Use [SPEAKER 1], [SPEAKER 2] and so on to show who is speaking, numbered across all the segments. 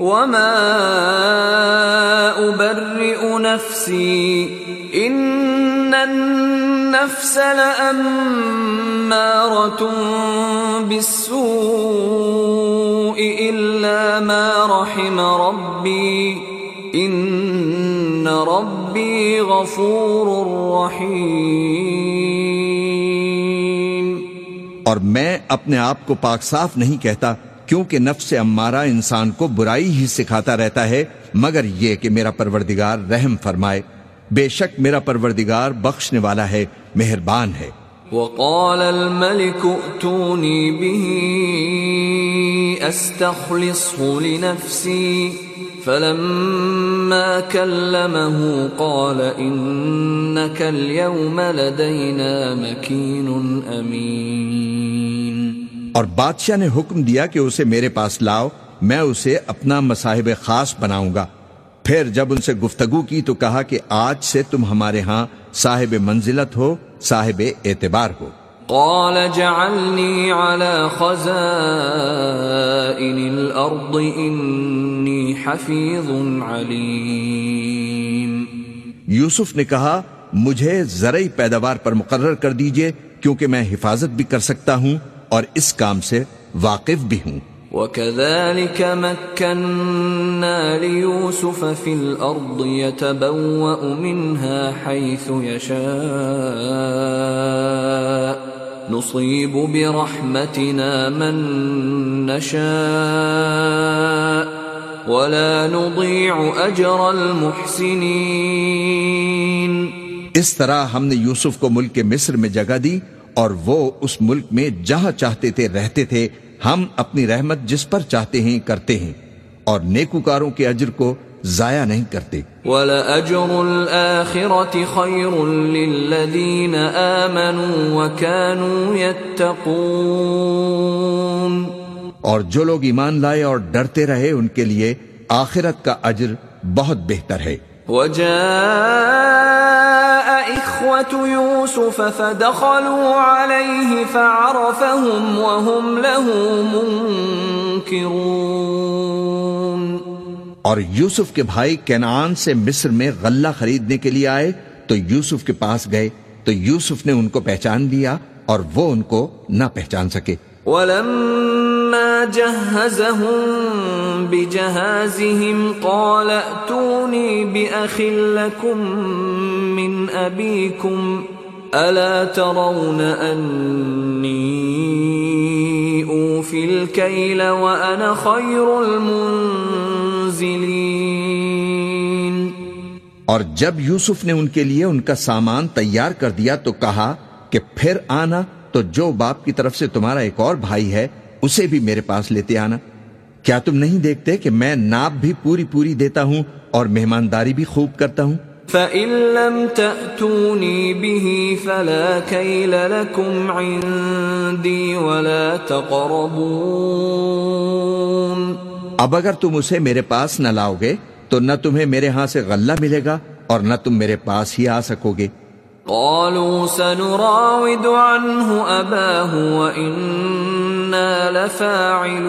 [SPEAKER 1] وما أبرئ نفسي إن النفس لأمارة بالسوء إلا ما رحم ربي إن ربي غفور رحيم
[SPEAKER 2] اور میں اپنے آپ کو پاک صاف نہیں کہتا کیونکہ نفس امارہ انسان کو برائی ہی سکھاتا رہتا ہے، مگر یہ کہ میرا پروردگار رحم فرمائے۔ بے شک میرا پروردگار بخشنے والا ہے، مہربان ہے۔
[SPEAKER 1] وقال الملك ائتوني به استخلصه لنفسي، فلما كلمه قال انك اليوم لدينا مكين امين
[SPEAKER 2] اور بادشاہ نے حکم دیا کہ اسے میرے پاس لاؤ میں اسے اپنا مصاحب خاص بناؤں گا۔ پھر جب ان سے گفتگو کی تو کہا کہ آج سے تم ہمارے ہاں صاحب منزلت ہو صاحب اعتبار ہو۔
[SPEAKER 1] قال جعلني على خزائن الارض اني حفيظ عليم
[SPEAKER 2] یوسف نے کہا مجھے زرعی پیداوار پر مقرر کر دیجیے کیونکہ میں حفاظت بھی کر سکتا ہوں۔ اور اس کام سے واقف بھی ہوں۔
[SPEAKER 1] وكذلك مكنا ليوسف في الارض يتبوأ منها حيث يشاء نصيب برحمتنا من نشاء ولا نضيع اجر المحسنين۔
[SPEAKER 2] اس طرح ہم نے یوسف کو ملک مصر میں جگہ دی اور وہ اس ملک میں جہاں چاہتے تھے رہتے تھے ہم اپنی رحمت جس پر چاہتے ہیں کرتے ہیں اور نیکوکاروں کے اجر کو ضائع نہیں کرتے۔
[SPEAKER 1] وَلَأَجْرُ الْآخِرَةِ خَيْرٌ لِّلَّذِينَ آمَنُوا وَكَانُوا يَتَّقُونَ۔
[SPEAKER 2] اور جو لوگ ایمان لائے اور ڈرتے رہے ان کے لیے آخرت کا اجر بہت بہتر ہے۔
[SPEAKER 1] وجاء إخوة يوسف فدخلوا عليه فعرفهم وهم له منكرون.
[SPEAKER 2] اور یوسف کے بھائی کینعان سے مصر میں غلہ خریدنے کے لیے آئے تو یوسف کے پاس گئے تو یوسف نے ان کو پہچان لیا اور وہ ان کو نہ پہچان سکے۔
[SPEAKER 1] ولما جهزهم بجهازهم قال ائتوني بأخ لكم من أبيكم ألا ترون أني أوفي الكيل وأنا خير المنزلين
[SPEAKER 2] اور جب یوسف نے ان کے لیے ان کا سامان تیار کر دیا تو کہا کہ پھر آنا تو جو باپ کی طرف سے تمہارا ایک اور بھائی ہے اسے بھی میرے پاس لیتے آنا۔ کیا تم نہیں دیکھتے کہ میں ناپ بھی پوری پوری دیتا ہوں اور مہمانداری بھی خوب کرتا ہوں؟
[SPEAKER 1] فَإِن لَّمْ تَأْتُونِي بِهِ فَلَا كَيْلَ لَكُمْ عِندِي وَلَا تَقْرَبُونَ۔
[SPEAKER 2] اب اگر تم اسے میرے پاس نہ لاؤ گے تو نہ تمہیں میرے ہاں سے غلہ ملے گا اور نہ تم میرے پاس ہی آ سکو گے۔
[SPEAKER 1] قالوا سنراود عنه أباه وإنا لفاعلون.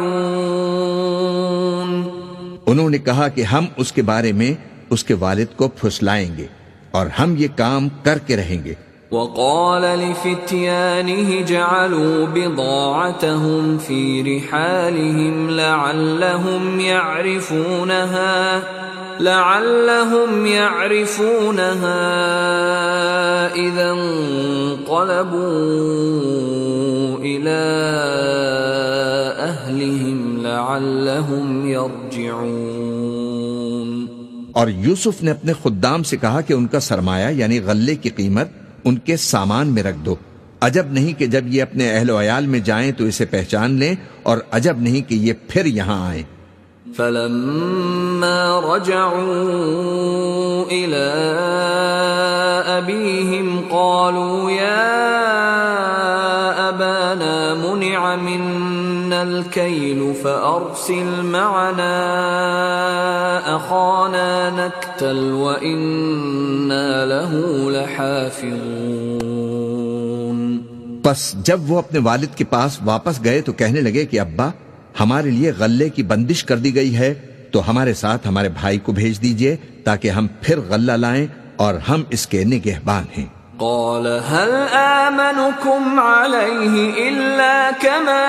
[SPEAKER 2] انہوں نے کہا کہ ہم اس کے بارے میں اس کے والد کو پھسلائیں گے اور ہم یہ کام کر کے رہیں گے۔
[SPEAKER 1] وقال لفتيانه جعلوا بضاعتهم في رحالهم لعلهم يعرفونها. لعلهم يعرفونها إذا انقلبوا إلى أهلهم لعلهم يرجعون.
[SPEAKER 2] اور یوسف نے اپنے خدام سے کہا کہ ان کا سرمایہ یعنی غلے کی قیمت ان کے سامان میں رکھ دو۔ عجب نہیں کہ جب یہ اپنے اہل و عیال میں جائیں تو اسے پہچان لیں اور عجب نہیں کہ یہ پھر یہاں آئیں۔
[SPEAKER 1] فلما رجعوا إلى أبيهم قالوا يا أبانا منع منا الكيل فأرسل معنا أخانا نكتل وإنا له لحافظون.
[SPEAKER 2] پس جب وہ اپنے والد کے پاس واپس گئے تو کہنے لگے کہ ابا ہمارے لیے غلے کی بندش کر دی گئی ہے، تو ہمارے ساتھ ہمارے بھائی کو بھیج دیجیے تاکہ ہم پھر غلہ لائیں اور ہم اس کے نگہبان ہیں۔
[SPEAKER 1] قال، هل آمنكم عليه إلا كما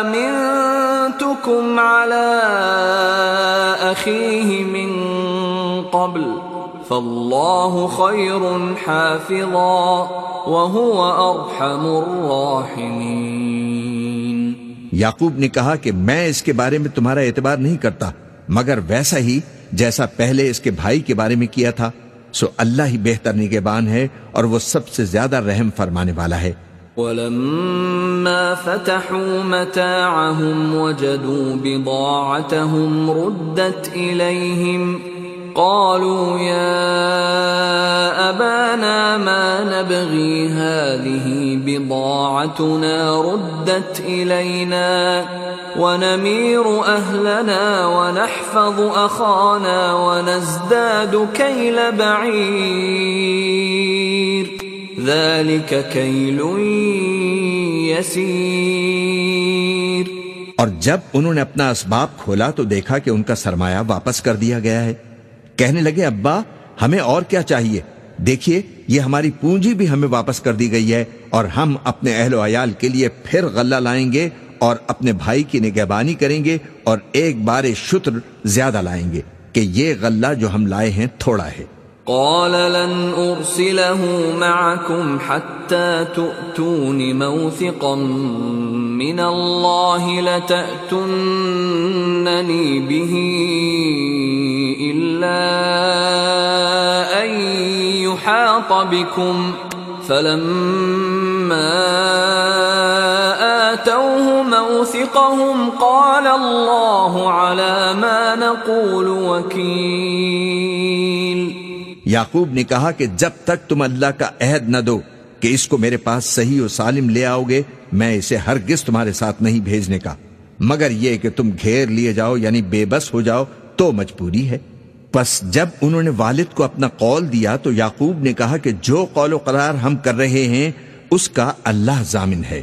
[SPEAKER 1] أمنتكم على أخيه من قبل؟ فالله خير حافظا وهو أرحم الراحمين۔
[SPEAKER 2] یعقوب نے کہا کہ میں اس کے بارے میں تمہارا اعتبار نہیں کرتا، مگر ویسا ہی جیسا پہلے اس کے بھائی کے بارے میں کیا تھا، سو اللہ ہی بہتر نگہبان ہے اور وہ سب سے زیادہ رحم فرمانے والا ہے۔
[SPEAKER 1] ولما فتحوا متاعهم وجدوا بضاعتهم ردت إليهم قالوا يا أبانا ما نبغي هذه بضاعتنا ردت إلينا ونمير أهلنا ونحفظ أخانا ونزداد كيل بعير. ذلك كيل يسير.
[SPEAKER 2] اور جب انہوں نے اپنا اسباب کھولا تو دیکھا کہ ان کا سرمایہ واپس کر دیا گیا ہے۔ کہنے لگے، ابا، ہمیں اور کیا چاہیے؟ دیکھیے، یہ ہماری پونجی بھی ہمیں واپس کر دی گئی ہے اور ہم اپنے اہل و عیال کے لیے پھر غلہ لائیں گے اور اپنے بھائی کی نگہبانی کریں گے اور ایک بار شتر زیادہ لائیں گے کہ یہ غلہ جو ہم لائے ہیں تھوڑا ہے.
[SPEAKER 1] قال لن أرسله معكم حتى تؤتون موثقا من الله لتأتنني به إلا أن يحاط بكم فلما آتوه موثقهم قال الله على ما نقول وكيل
[SPEAKER 2] يعقوب نے کہا کہ جب تک تم اللہ کا عہد نہ دو کہ اس کو میرے پاس صحیح و سالم لے آؤ گے، میں اسے ہرگز تمہارے ساتھ نہیں بھیجنے کا۔ مگر یہ کہ تم گھیر لیے جاؤ یعنی بے بس ہو جاؤ، تو مجبوری ہے۔ پس جب انہوں نے والد کو اپنا قول دیا، تو یعقوب نے کہا کہ جو قول و قرار ہم کر رہے ہیں، اس کا اللہ ضامن ہے۔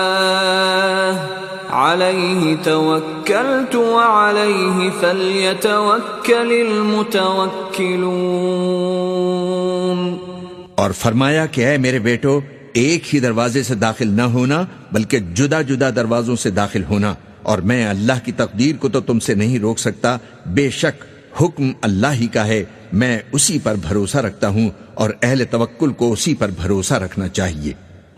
[SPEAKER 1] عليه توكلت وعليه فليتوكل المتوكلون
[SPEAKER 2] اور فرمایا کہ اے میرے بیٹو، ایک ہی دروازے سے داخل نہ ہونا، بلکہ جدا جدا دروازوں سے داخل ہونا۔ اور میں اللہ کی تقدیر کو تو تم سے نہیں روک سکتا، بے شک حکم اللہ ہی کا ہے۔ میں اسی پر بھروسہ رکھتا ہوں اور اہل توکل کو اسی پر بھروسہ رکھنا چاہیے۔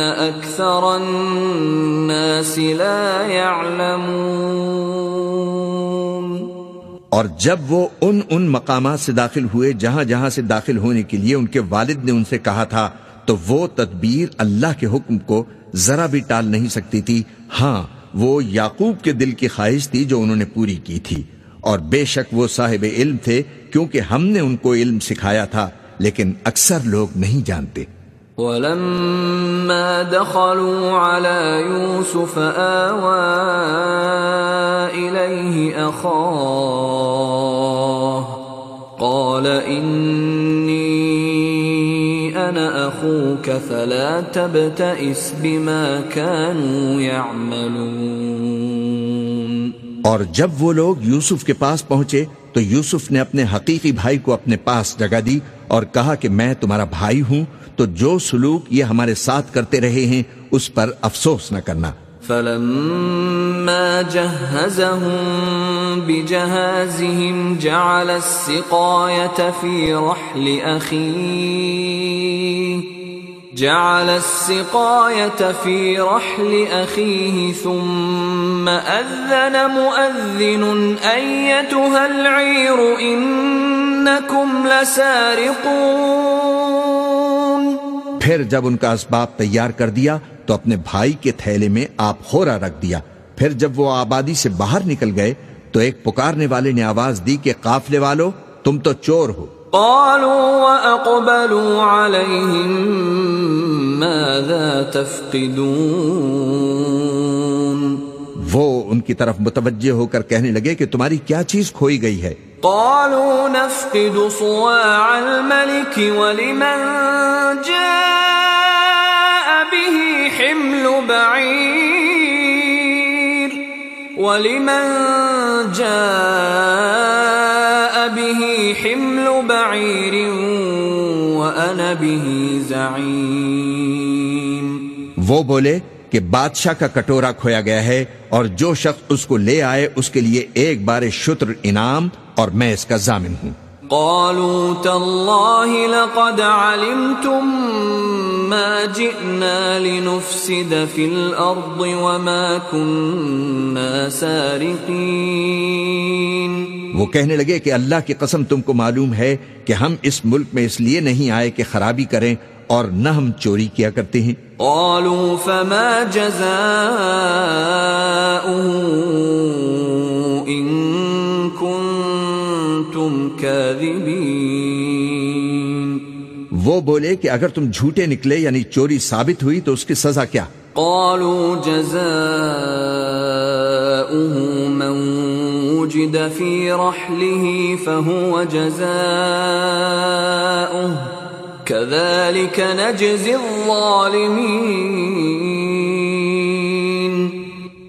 [SPEAKER 1] اكثر الناس لا يعلمون.
[SPEAKER 2] اور جب وہ ان ان مقامات سے داخل ہوئے، جہاں جہاں سے داخل ہونے کے لیے ان کے والد نے ان سے کہا تھا، تو وہ تدبیر اللہ کے حکم کو ذرا بھی ٹال نہیں سکتی تھی۔ ہاں وہ یعقوب کے دل کی خواہش تھی جو انہوں نے پوری کی تھی۔ اور بے شک وہ صاحب علم تھے، کیونکہ ہم نے ان کو علم سکھایا تھا، لیکن اکثر لوگ نہیں جانتے۔
[SPEAKER 1] ولما دخلوا على يوسف آوى إليه أخاه قال إني أنا أخوك فلا تبتئس بما كانوا يعملون.
[SPEAKER 2] اور جب وہ لوگ یوسف کے پاس پہنچے تو یوسف نے اپنے حقیقی بھائی کو اپنے پاس جگہ دی اور کہا کہ میں تمہارا بھائی ہوں تو جو سلوک یہ ہمارے ساتھ کرتے رہے ہیں اس پر افسوس نہ کرنا
[SPEAKER 1] فلما جهزهم بجهازهم جعل السقاية في رحل أخيه. جعل السقاية في رحل أخيه ثم أذن مؤذن أيتها العير إنكم لسارقون.
[SPEAKER 2] پھر جب ان کا اسباب تیار کر دیا تو اپنے بھائی کے تھیلے میں آپ خورا رکھ دیا۔ پھر جب وہ آبادی سے باہر نکل گئے تو ایک پکارنے والے نے آواز دی کہ قافلے والو، تم تو چور ہو۔
[SPEAKER 1] قالوا وأقبلوا عليهم ماذا تفقدون؟
[SPEAKER 2] وہ ان کی طرف متوجہ ہو کر کہنے لگے کہ تمہاری کیا چیز کھوئی گئی ہے؟
[SPEAKER 1] قالوا نفقد صواع الملك ولمن جاء به حمل بعير. ولمن جاء به حمل بعير وأنا به زعيم.
[SPEAKER 2] وہ بولے کہ بادشاہ کا کٹورا کھویا گیا ہے اور جو شخص اس کو لے آئے اس کے لیے ایک بار شتر انعام اور میں اس کا ضامن ہوں۔
[SPEAKER 1] قالوا تالله لقد علمتم ما جئنا لنفسد في الأرض وما كنا سارقين
[SPEAKER 2] وہ کہنے لگے کہ اللہ کی قسم تم کو معلوم ہے کہ ہم اس ملک میں اس لیے نہیں آئے کہ خرابی کریں اور نہ ہم چوری کیا کرتے ہیں۔
[SPEAKER 1] قالوا فما جزاؤه إن كنتم كاذبين۔
[SPEAKER 2] وہ بولے کہ اگر تم جھوٹے نکلے یعنی چوری ثابت ہوئی تو اس کی سزا کیا؟
[SPEAKER 1] قالوا جزاؤه من وجد في رحله فهو جزاؤه۔ كذلك نجزي الظالمين.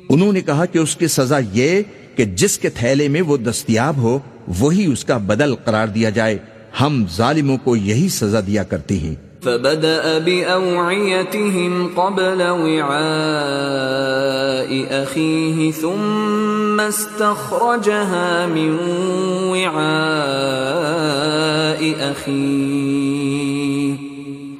[SPEAKER 2] انہوں نے کہا کہ اس کی سزا یہ کہ جس کے تھیلے میں وہ دستیاب ہو وہی اس کا بدل قرار دیا جائے۔ ہم ظالموں کو یہی سزا دیا کرتے ہیں۔
[SPEAKER 1] فبدأ بأوعيتهم قبل وعاء أخيه ثم استخرجها من وعاء أخيه.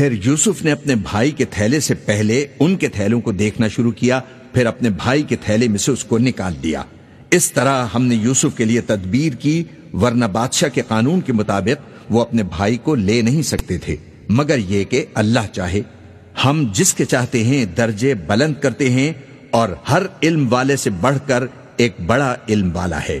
[SPEAKER 2] پھر یوسف نے اپنے بھائی کے تھیلے سے پہلے ان کے تھیلوں کو دیکھنا شروع کیا، پھر اپنے بھائی کے تھیلے میں سے اس کو نکال دیا۔ اس طرح ہم نے یوسف کے لیے تدبیر کی، ورنہ بادشاہ کے قانون کے مطابق وہ اپنے بھائی کو لے نہیں سکتے تھے۔ مگر یہ کہ اللہ چاہے۔ ہم جس کے چاہتے ہیں درجے بلند کرتے ہیں اور ہر علم والے سے بڑھ کر ایک بڑا علم والا ہے۔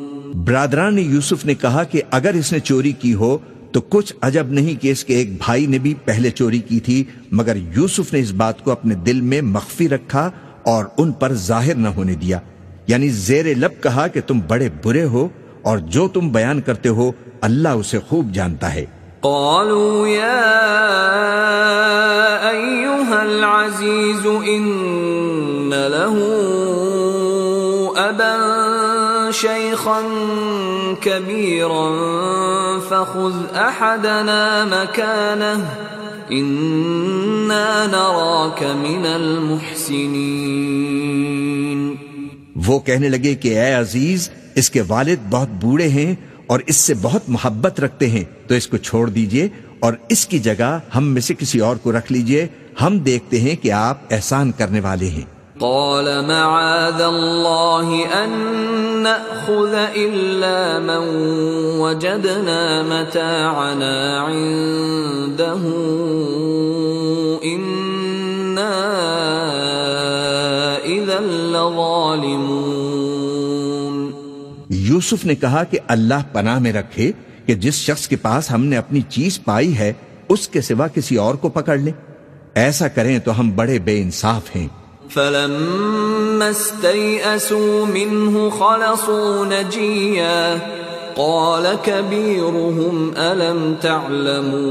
[SPEAKER 2] برادران یوسف نے کہا کہ اگر اس نے چوری کی ہو تو کچھ عجب نہیں کہ اس کے ایک بھائی نے بھی پہلے چوری کی تھی، مگر یوسف نے اس بات کو اپنے دل میں مخفی رکھا اور ان پر ظاہر نہ ہونے دیا۔ یعنی زیر لب کہا کہ تم بڑے برے ہو اور جو تم بیان کرتے ہو، اللہ اسے خوب جانتا ہے۔
[SPEAKER 1] قالوا يا أيها العزيز إن له أبا شيخا كبيرا فخذ أحدنا مكانه، إنا نراك من المحسنين.
[SPEAKER 2] وہ کہنے لگے کہ اے عزیز، اس کے والد بہت بوڑھے ہیں اور اس سے بہت محبت رکھتے ہیں، تو اس کو چھوڑ دیجیے اور اس کی جگہ ہم میں سے کسی اور کو رکھ لیجیے، ہم دیکھتے ہیں کہ آپ احسان کرنے والے ہیں۔
[SPEAKER 1] قال معاذ الله أن نأخذ إلا من وجدنا متاعنا عنده. إنا إذا لظالمون.
[SPEAKER 2] یوسف نے کہا کہ اللہ پناہ میں رکھے کہ جس شخص کے پاس ہم نے اپنی چیز پائی ہے، اس کے سوا کسی اور کو پکڑ لیں ایسا کریں تو ہم بڑے بے انصاف ہیں۔
[SPEAKER 1] فلما استيئسوا منه خلصوا نجيا. قال كبيرهم ألم تعلموا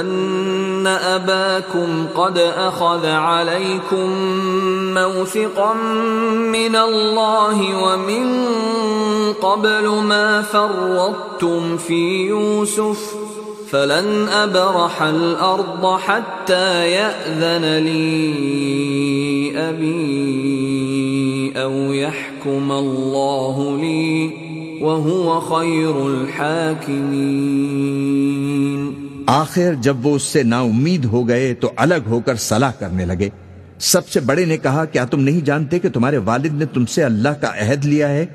[SPEAKER 1] أن أباكم قد أخذ عليكم موثقا من الله ومن قبل ما فرطتم في يوسف ۖ؟ فلن ابرح الارض حتى ياذن لي ابي او يحكم الله لي وهو خير الحاكمين۔
[SPEAKER 2] آخر جب وہ اس سے نا امید ہو گئے تو الگ ہو کر صلاح کرنے لگے۔ سب سے بڑے نے کہا، کیا تم نہیں جانتے کہ تمہارے والد نے تم سے اللہ کا عہد لیا ہے؟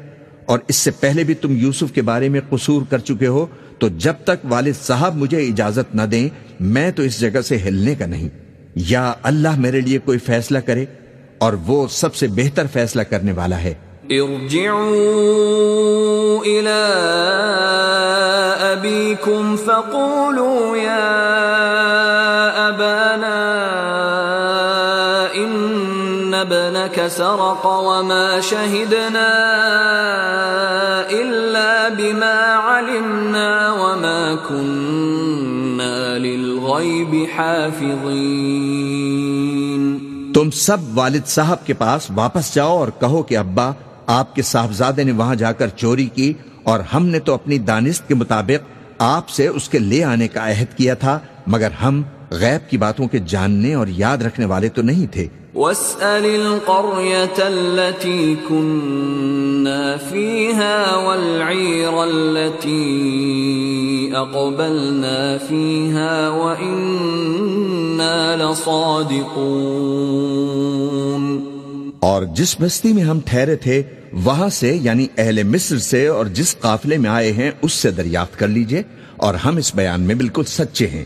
[SPEAKER 2] اور اس سے پہلے بھی تم یوسف کے بارے میں قصور کر چکے ہو تو جب تک والد صاحب مجھے اجازت نہ دیں، میں تو اس جگہ سے ہلنے کا نہیں۔ یا اللہ میرے لیے کوئی فیصلہ کرے، اور وہ سب سے بہتر فیصلہ کرنے والا ہے۔
[SPEAKER 1] ارجعوا الى ابيكم فقولوا يا ان ابنك سرق وما شهدنا الا بما علمنا وما كنا للغيب حافظين۔
[SPEAKER 2] تم سب والد صاحب کے پاس واپس جاؤ اور کہو کہ ابا، آپ کے صاحبزادے نے وہاں جا کر چوری کی اور ہم نے تو اپنی دانست کے مطابق آپ سے اس کے لے آنے کا عہد کیا تھا، مگر ہم غیب کی باتوں کے جاننے اور یاد رکھنے والے تو نہیں تھے۔
[SPEAKER 1] واسأل القرية التي كنا فيها والعير التي أقبلنا فيها وإنا لصادقون۔
[SPEAKER 2] اور جس بستی میں ہم ٹھہرے تھے وہاں سے یعنی اہل مصر سے اور جس قافلے میں آئے ہیں اس سے دریافت کر لیجیے اور ہم اس بیان میں بالکل سچے ہیں۔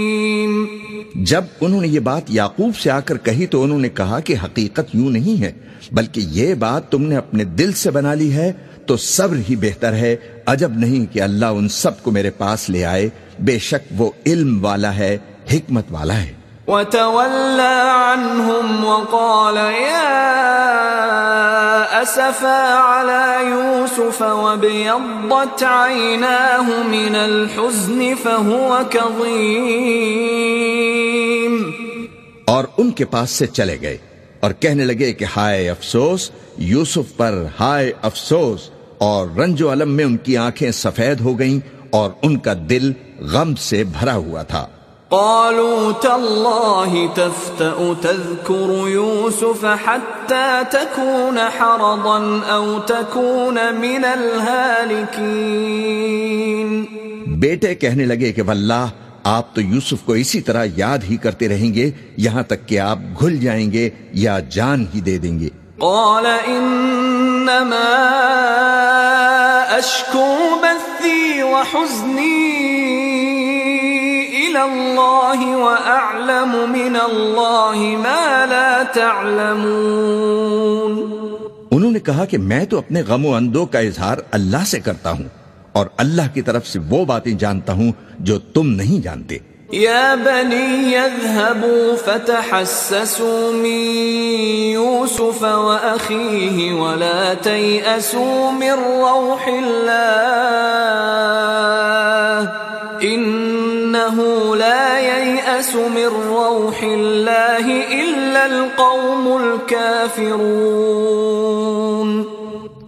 [SPEAKER 2] جب انہوں نے یہ بات یعقوب سے آ کر کہی تو انہوں نے کہا کہ حقیقت یوں نہیں ہے، بلکہ یہ بات تم نے اپنے دل سے بنا لی ہے تو صبر ہی بہتر ہے۔ عجب نہیں کہ اللہ ان سب کو میرے پاس لے آئے، بے شک وہ علم والا ہے، حکمت والا ہے۔
[SPEAKER 1] وتولى عنهم وقال يا أسفا على يوسف وابيضت عيناه من الحزن فهو كظيم
[SPEAKER 2] اور ان کے پاس سے چلے گئے اور کہنے لگے کہ ہائے افسوس یوسف پر ہائے افسوس اور رنج و علم میں ان کی آنکھیں سفید ہو گئیں اور ان کا دل غم سے بھرا ہوا تھا۔
[SPEAKER 1] قالوا تالله تفتأ تذكر يوسف حتى تكون حرضا أو تكون من الهالكين۔
[SPEAKER 2] بیٹے کہنے لگے کہ واللہ آپ تو یوسف کو اسی طرح یاد ہی کرتے رہیں گے یہاں تک کہ آپ گھل جائیں گے یا جان ہی دے دیں گے۔
[SPEAKER 1] قال انما اشكو بثي وحزني الى الله واعلم من الله ما لا تعلمون۔
[SPEAKER 2] انہوں نے کہا کہ میں تو اپنے غم و اندو کا اظہار اللہ سے کرتا ہوں۔ اور اللہ کی طرف سے وہ باتیں جانتا ہوں جو تم نہیں جانتے۔
[SPEAKER 1] يا بني يذهبوا فتحسسوا من يوسف وأخيه ولا تيأسوا من روح الله إنه لا ييأس من روح الله إلا القوم الكافرون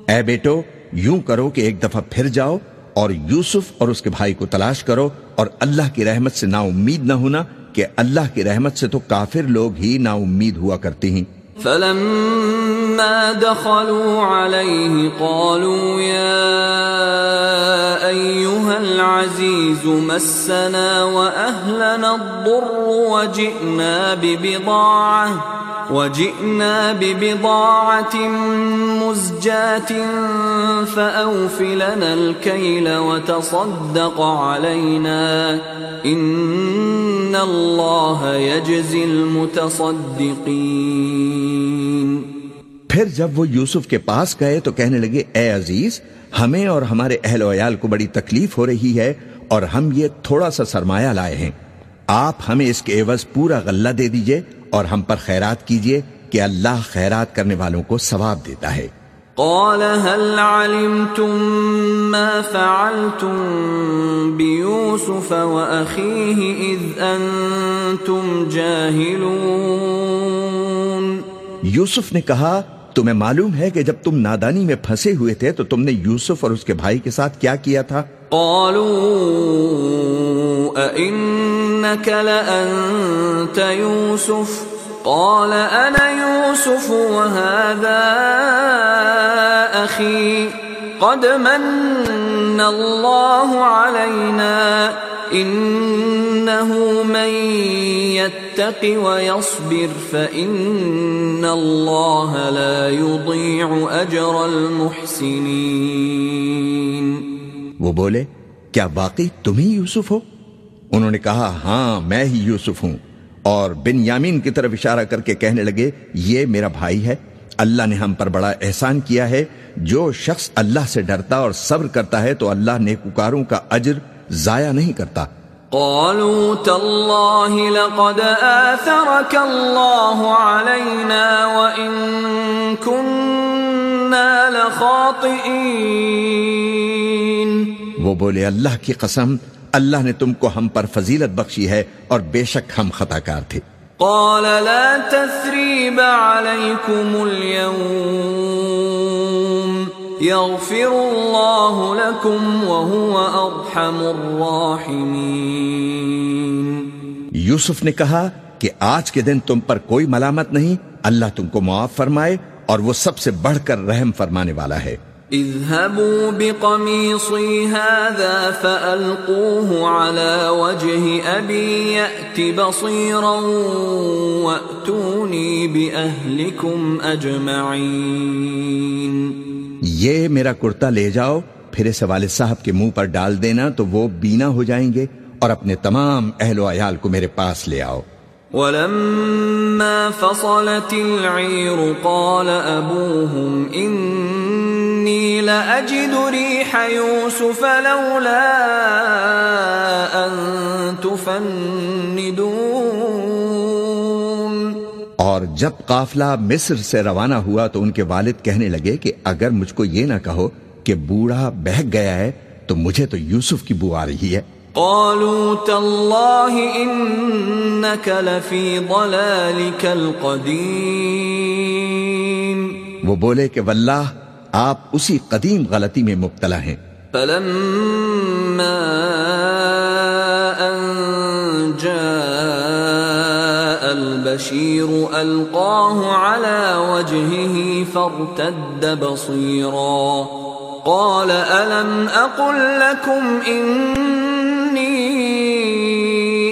[SPEAKER 2] اے بیٹو یوں کرو کہ ایک دفعہ پھر جاؤ اور یوسف اور اس کے بھائی کو تلاش کرو اور اللہ کی رحمت سے نا امید نہ ہونا کہ اللہ کی رحمت سے تو کافر لوگ ہی نا امید ہوا کرتے ہیں۔
[SPEAKER 1] فلما دخلوا عليه قالوا يا أيها العزيز مسنا وأهلنا الضر وجئنا ببضاعة وجئنا ببضاعة مزجاة فأوف لنا الكيل وتصدق علينا. إن الله يجزي المتصدقين.
[SPEAKER 2] پھر جب وہ یوسف کے پاس گئے تو کہنے لگے اے عزیز ہمیں اور ہمارے اہل و عیال کو بڑی تکلیف ہو رہی ہے اور ہم یہ تھوڑا سا سرمایہ لائے ہیں۔ آپ ہمیں اس کے عوض پورا غلہ دے دیجیے اور ہم پر خیرات کیجیے کہ اللہ خیرات کرنے والوں کو ثواب دیتا ہے۔
[SPEAKER 1] قال هل علمتم ما فعلتم بيوسف وأخيه إذ أنتم جاهلون؟
[SPEAKER 2] یوسف نے کہا، تمہیں معلوم ہے کہ جب تم نادانی میں پھنسے ہوئے تھے تو تم نے یوسف اور اس کے بھائی کے ساتھ کیا کیا تھا؟
[SPEAKER 1] قالوا، أئنك لأنت يوسف قال، أنا يوسف وهذا أخي قد من الله علينا إنه من يتق ويصبر فإن الله لا يضيع أجر المحسنين.
[SPEAKER 2] وہ بولے، کیا واقعی تم ہی یوسف ہو؟ انہوں نے کہا ہاں میں ہی یوسف ہوں. اور بن یامین کی طرف اشارہ کر کے کہنے لگے، یہ میرا بھائی ہے، اللہ نے ہم پر بڑا احسان کیا ہے، جو شخص اللہ سے ڈرتا اور صبر کرتا ہے تو اللہ نیکوکاروں کا اجر ضائع نہیں کرتا۔
[SPEAKER 1] قالوا تالله لقد آثرك الله علينا وإن كنا لخاطئين۔
[SPEAKER 2] وہ بولے اللہ کی قسم اللہ نے تم کو ہم پر فضیلت بخشی ہے اور بے شک ہم خطا کار تھے۔
[SPEAKER 1] قال لا تثريب عليكم اليوم۔ يغفر الله لكم وهو أرحم الراحمين.
[SPEAKER 2] یوسف نے کہا کہ آج کے دن تم پر کوئی ملامت نہیں اللہ تم کو معاف فرمائے اور وہ سب سے بڑھ کر رحم فرمانے والا ہے۔
[SPEAKER 1] اذهبوا بقميصي هذا فألقوه على وجه أبي يأت بصيرا وأتوني بأهلكم أجمعين.
[SPEAKER 2] یہ میرا کرتا لے جاؤ، پھر اس والد صاحب کے منہ پر ڈال دینا تو وہ بینا ہو جائیں گے اور اپنے تمام اہل و عیال کو میرے پاس لے آؤ۔
[SPEAKER 1] ولما فصلت العير قال أبوهم إني لأجد ريح يوسف لولا أن تفندون
[SPEAKER 2] اور جب قافلہ مصر سے روانہ ہوا تو ان کے والد کہنے لگے کہ اگر مجھ کو یہ نہ کہو کہ بوڑھا بہک گیا ہے تو مجھے تو یوسف کی بو آ رہی ہے۔
[SPEAKER 1] قالوا تالله إنك لفي ضلالك القديم
[SPEAKER 2] وہ بولے کہ واللہ آپ اسی قدیم غلطی میں مبتلا ہیں۔
[SPEAKER 1] فلما أن جاء البشير ألقاه على وجهه فارتد بصيرا. قال، ألم أقل لكم إني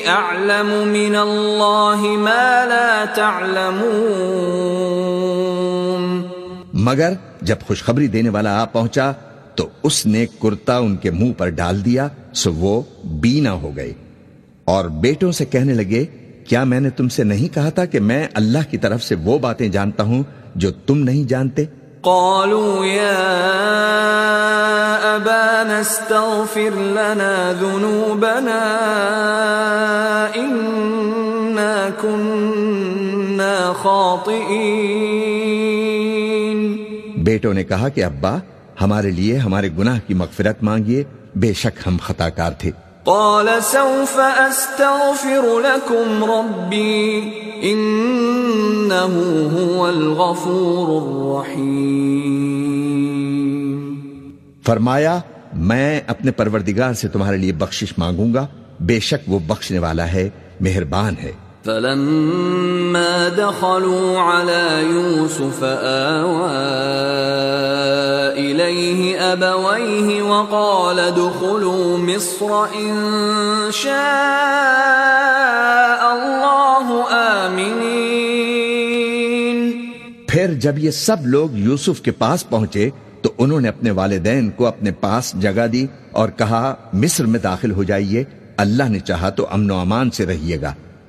[SPEAKER 1] أعلم من الله ما لا تعلمون؟
[SPEAKER 2] مگر جب خوشخبری دینے والا آ پہنچا، تو اس نے کرتا ان کے منہ پر ڈال دیا، سو وہ بینا ہو گئے اور بیٹوں سے کہنے لگے کیا میں نے تم سے نہیں کہا تھا کہ میں اللہ کی طرف سے وہ باتیں جانتا ہوں جو تم نہیں جانتے؟
[SPEAKER 1] قالوا يا أبانا استغفر لنا ذنوبنا إنا كنا خاطئين.
[SPEAKER 2] بیٹوں نے کہا کہ ابا ہمارے لیے ہمارے گناہ کی مغفرت مانگیے بے شک ہم خطا کار تھے۔
[SPEAKER 1] قال سوف استغفر لكم ربي انه هو الغفور الرحيم.
[SPEAKER 2] فرمایا، میں اپنے پروردگار سے تمہارے لیے بخشش مانگوں گا، بے شک وہ بخشنے والا ہے، مہربان ہے۔
[SPEAKER 1] فلما دخلوا على يوسف آوى إليه أبويه وقال ادخلوا مصر إن شاء الله آمنين.
[SPEAKER 2] پھر جب یہ سب لوگ یوسف کے پاس پہنچے تو انہوں نے اپنے والدین کو اپنے پاس جگہ دی اور کہا، مصر میں داخل ہو جائیے، اللہ نے چاہا تو امن و امان سے رہیے گا۔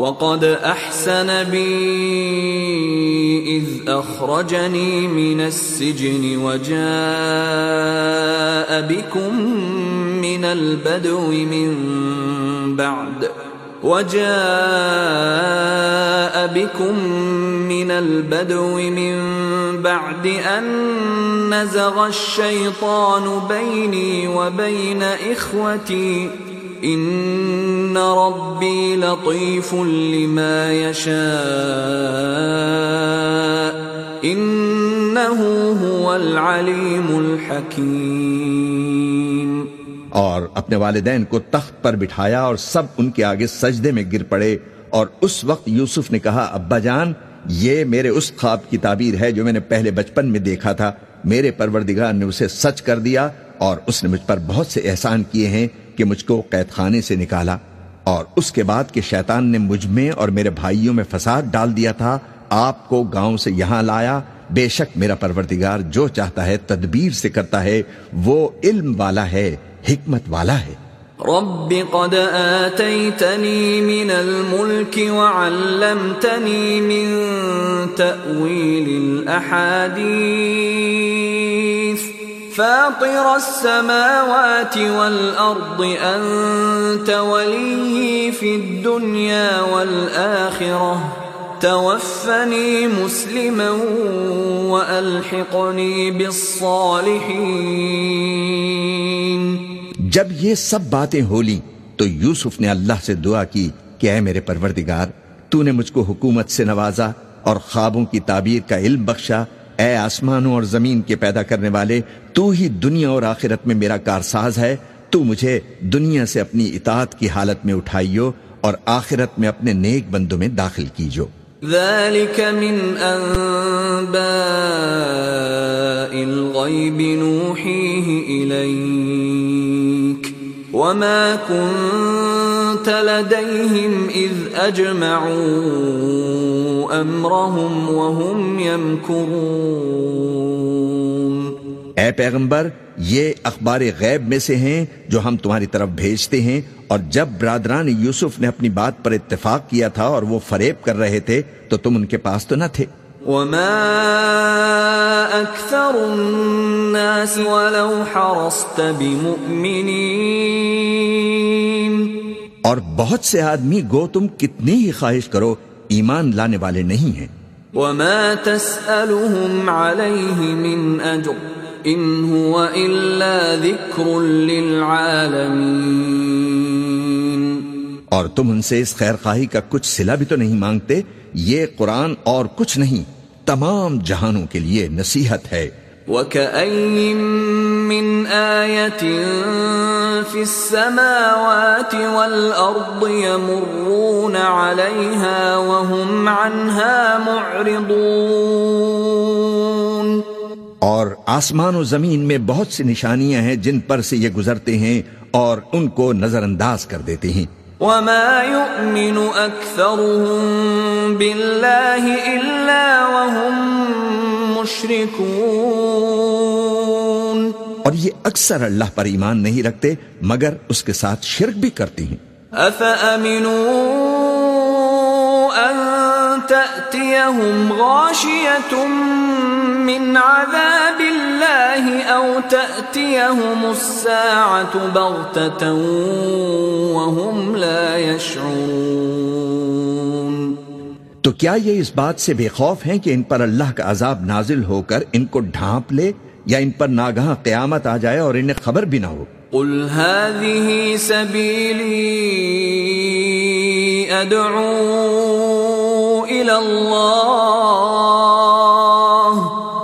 [SPEAKER 1] وقد أحسن بي إذ أخرجني من السجن وجاء بكم من البدو من بعد وجاء بكم من البدو من بعد أن نزغ الشيطان بيني وبين إخوتي ان ربی لطیف لما یشاء انه هو العلیم الحکیم
[SPEAKER 2] اور اپنے والدین کو تخت پر بٹھایا اور سب ان کے آگے سجدے میں گر پڑے اور اس وقت یوسف نے کہا، ابا جان، یہ میرے اس خواب کی تعبیر ہے جو میں نے پہلے بچپن میں دیکھا تھا۔ میرے پروردگار نے اسے سچ کر دیا اور اس نے مجھ پر بہت سے احسان کیے ہیں۔ کہ مجھ کو قید خانے سے نکالا اور اس کے بعد کہ شیطان نے مجھ میں اور میرے بھائیوں میں فساد ڈال دیا تھا، آپ کو گاؤں سے یہاں لایا۔ بے شک میرا پروردگار جو چاہتا ہے، تدبیر سے کرتا ہے۔ وہ علم والا ہے، حکمت والا ہے۔
[SPEAKER 1] رب قد آتيتني من الملك وعلمتني من تأويل الأحاديث۔ فاطر السماوات والأرض، أنت ولي في الدنيا والآخرة. توفني مسلما وألحقني بالصالحين.
[SPEAKER 2] جب یہ سب باتیں ہو لی تو یوسف نے اللہ سے دعا کی کہ اے میرے پروردگار، تو نے مجھ کو حکومت سے نوازا اور خوابوں کی تعبیر کا علم بخشا اے آسمانوں اور زمین کے پیدا کرنے والے، تو ہی دنیا اور آخرت میں میرا کارساز ہے۔ تو مجھے دنیا سے اپنی اطاعت کی حالت میں اٹھائیو اور آخرت میں اپنے نیک بندوں میں داخل کیجو۔
[SPEAKER 1] ذلك من انباء الغيب نوحيه اليك وما كنت لديهم اذ اجمعوا امرهم وهم يمكرون.
[SPEAKER 2] اے پیغمبر یہ اخبار غیب میں سے ہیں جو ہم تمہاری طرف بھیجتے ہیں اور جب برادران یوسف نے اپنی بات پر اتفاق کیا تھا اور وہ فریب کر رہے تھے تو تم ان کے پاس تو نہ تھے۔
[SPEAKER 1] وما اکثر الناس ولو حرصت بمؤمنین
[SPEAKER 2] اور بہت سے آدمی گو تم کتنی ہی خواہش کرو ایمان لانے والے نہیں ہیں۔
[SPEAKER 1] وما تسألهم عليه من اجر ان هو الا ذکر للعالمین
[SPEAKER 2] اور تم ان سے اس خیر خواہی کا کچھ صلہ بھی تو نہیں مانگتے یہ قرآن اور کچھ نہیں تمام جہانوں کے لیے نصیحت ہے۔
[SPEAKER 1] وَكَأَيِّن مِّنْ آيَةٍ فِي السَّمَاوَاتِ وَالْأَرْضِ يَمُرُّونَ عَلَيْهَا وَهُمْ عَنْهَا مُعْرِضُونَ
[SPEAKER 2] اور آسمان و زمین میں بہت سی نشانیاں ہیں جن پر سے یہ گزرتے ہیں اور ان کو نظر انداز کر دیتے ہیں۔
[SPEAKER 1] وما يؤمن اكثرهم بالله الا وهم مشركون
[SPEAKER 2] اور یہ اکثر اللہ پر ایمان نہیں رکھتے مگر اس کے ساتھ شرک بھی کرتے ہیں۔
[SPEAKER 1] افامنوا ان تأتيهم غاشية من عذاب الله أو تأتيهم الساعة بغتة وهم لا يشعرون۔
[SPEAKER 2] تو کیا یہ اس بات سے بے خوف ہیں کہ ان پر اللہ کا عذاب نازل ہو کر ان کو ڈھانپ لے یا ان پر ناگہاں قیامت آ جائے اور انہیں خبر بھی نہ ہو؟
[SPEAKER 1] قل هذه سبيلي ادعو الى الله.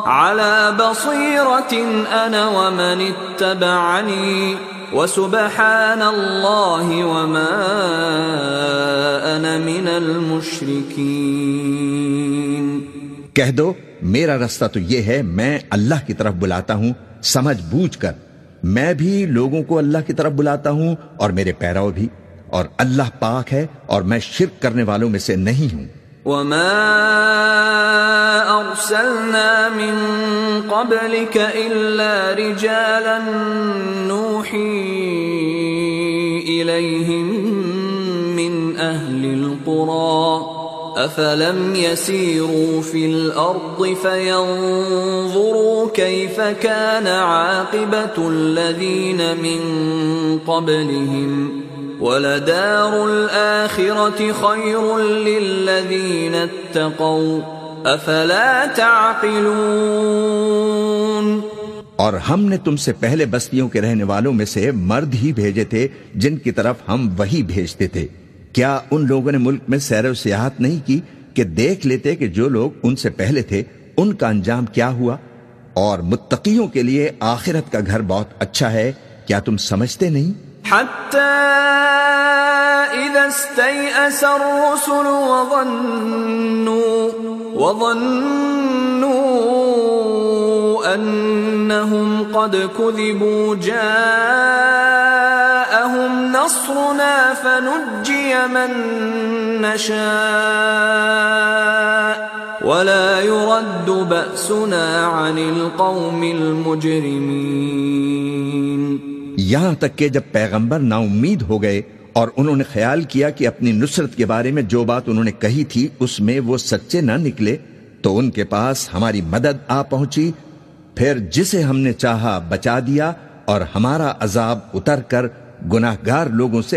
[SPEAKER 1] على بصيره انا ومن اتبعني. وسبحان الله وما المشركين
[SPEAKER 2] کہہ دو میرا رستہ تو یہ ہے میں اللہ کی طرف بلاتا ہوں سمجھ بوجھ کر۔ میں بھی لوگوں کو اللہ کی طرف بلاتا ہوں اور میرے پیرو بھی۔ اور اللہ پاک ہے اور میں شرک کرنے والوں میں سے نہیں ہوں۔
[SPEAKER 1] وما ارسلنا من قبلك الا رجالا نوحي اليهم نفورا افلم يسيروا في الأرض فينظروا كيف كان عاقبه الذين من قبلهم ولدار الاخره خير للذين اتقوا افلا تعقلون
[SPEAKER 2] اور ہم نے تم سے پہلے بستیوں کے رہنے والوں میں سے مرد ہی بھیجے تھے جن کی طرف ہم وہی بھیجتے تھے۔ کیا ان لوگوں نے ملک میں سیر و سیاحت نہیں کی کہ دیکھ لیتے کہ جو لوگ ان سے پہلے تھے، ان کا انجام کیا ہوا؟ اور متقیوں کے لیے آخرت کا گھر بہت اچھا ہے، کیا تم سمجھتے نہیں؟
[SPEAKER 1] حتى إذا استيأس الرسل وظنوا وظنوا قد نصرنا فنجي من نشاء ولا يرد بأسنا عن القوم المجرمين.
[SPEAKER 2] یہاں تک کہ جب پیغمبر نا امید ہو گئے اور انہوں نے خیال کیا کہ اپنی نصرت کے بارے میں جو بات انہوں نے کہی تھی، اس میں وہ سچے نہ نکلے، تو ان کے پاس ہماری مدد آ پہنچی۔ پھر جسے ہم نے چاہا بچا دیا اور ہمارا عذاب اتر کر گناہگار لوگوں سے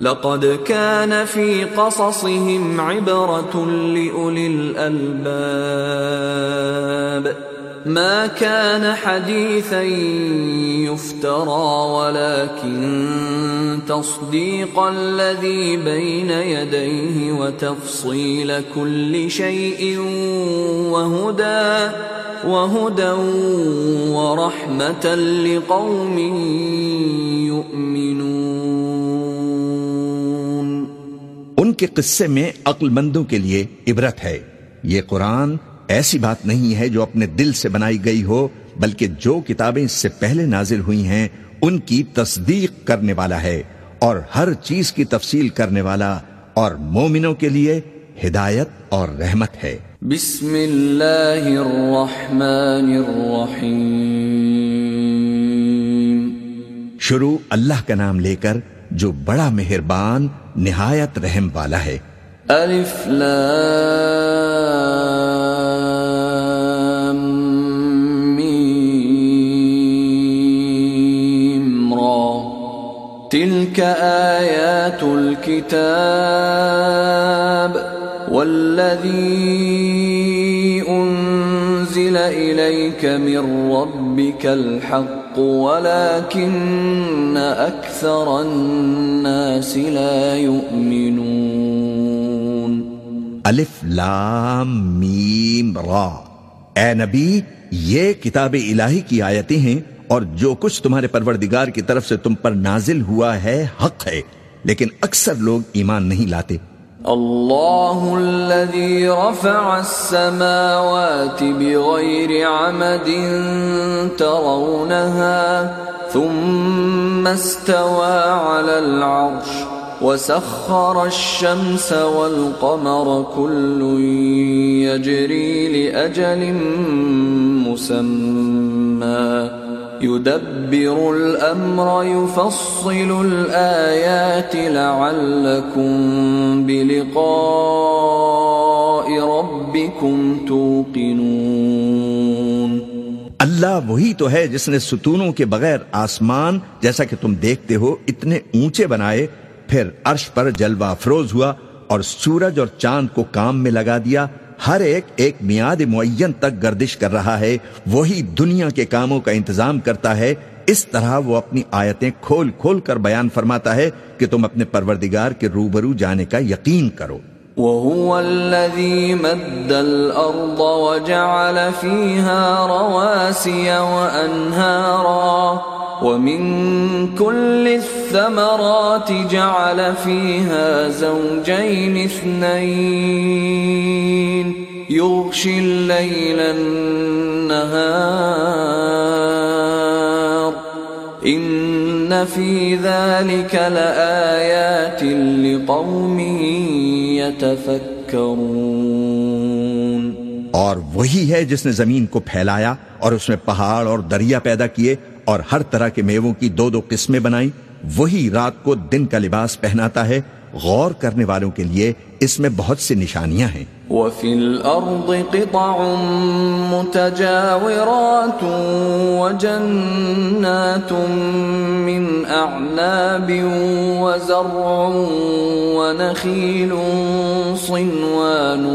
[SPEAKER 1] لقد كان في قصصهم عبرة لأولي الألباب ما كان حديثا يفترى ولكن تصديق الذي بين يديه وتفصيل كل شيء وهدى وهدى ورحمة لقوم يؤمنون.
[SPEAKER 2] ان کے قصے میں عقل مندوں کے لیے عبرت ہے یہ قرآن ایسی بات نہیں ہے جو اپنے دل سے بنائی گئی ہو بلکہ جو کتابیں اس سے پہلے نازل ہوئی ہیں ان کی تصدیق کرنے والا ہے اور ہر چیز کی تفصیل کرنے والا اور مومنوں کے لیے ہدایت اور رحمت ہے۔
[SPEAKER 1] بسم اللہ الرحمن الرحیم۔
[SPEAKER 2] شروع اللہ کا نام لے کر جو بڑا مہربان نہایت رحم والا ہے۔
[SPEAKER 1] الف لام۔ تلك آيات الكتاب والذي أنزل إليك من ربك الحق ولكن أكثر الناس لا يؤمنون.
[SPEAKER 2] ألف لام میم را. اے نبی یہ کتاب الہی کی آیتیں ہیں اور جو کچھ تمہارے پروردگار کی طرف سے تم پر نازل ہوا ہے، حق ہے۔ لیکن اکثر لوگ ایمان نہیں لاتے۔
[SPEAKER 1] الله الذي رفع السماوات بغير عمد ترونها ثم استوى على العرش وسخر الشمس والقمر كل يجري لأجل مسمى۔ يدبر الأمر، يفصل الآيات لعلكم بلقاء ربكم توقنون۔
[SPEAKER 2] اللہ وہی تو ہے جس نے ستونوں کے بغیر آسمان جیسا کہ تم دیکھتے ہو اتنے اونچے بنائے، پھر عرش پر جلوہ افروز ہوا اور سورج اور چاند کو کام میں لگا دیا۔ ہر ایک ایک میاد معین تک گردش کر رہا ہے، وہی دنیا کے کاموں کا انتظام کرتا ہے۔ اس طرح وہ اپنی آیتیں کھول کھول کر بیان فرماتا ہے کہ تم اپنے پروردگار کے روبرو جانے کا یقین کرو۔
[SPEAKER 1] وهو الذي مد الأرض وجعل فيها رواسي وأنهارا۔ ومن كل الثمرات جعل فيها زوجين اثنين. يغشي الليل النهار. إن في ذلك لآيات لقوم يتفكرون.
[SPEAKER 2] اور وہی ہے جس نے زمین کو پھیلایا اور اس میں پہاڑ اور دریا پیدا کیے اور ہر طرح کے میووں کی دو دو قسمیں بنائی وہی رات کو دن کا لباس پہناتا ہے، غور کرنے والوں کے لیے اس میں بہت سی نشانیاں ہیں۔
[SPEAKER 1] وفي الأرض قطع متجاورات وجنات من أعناب وزرع ونخيل صنوان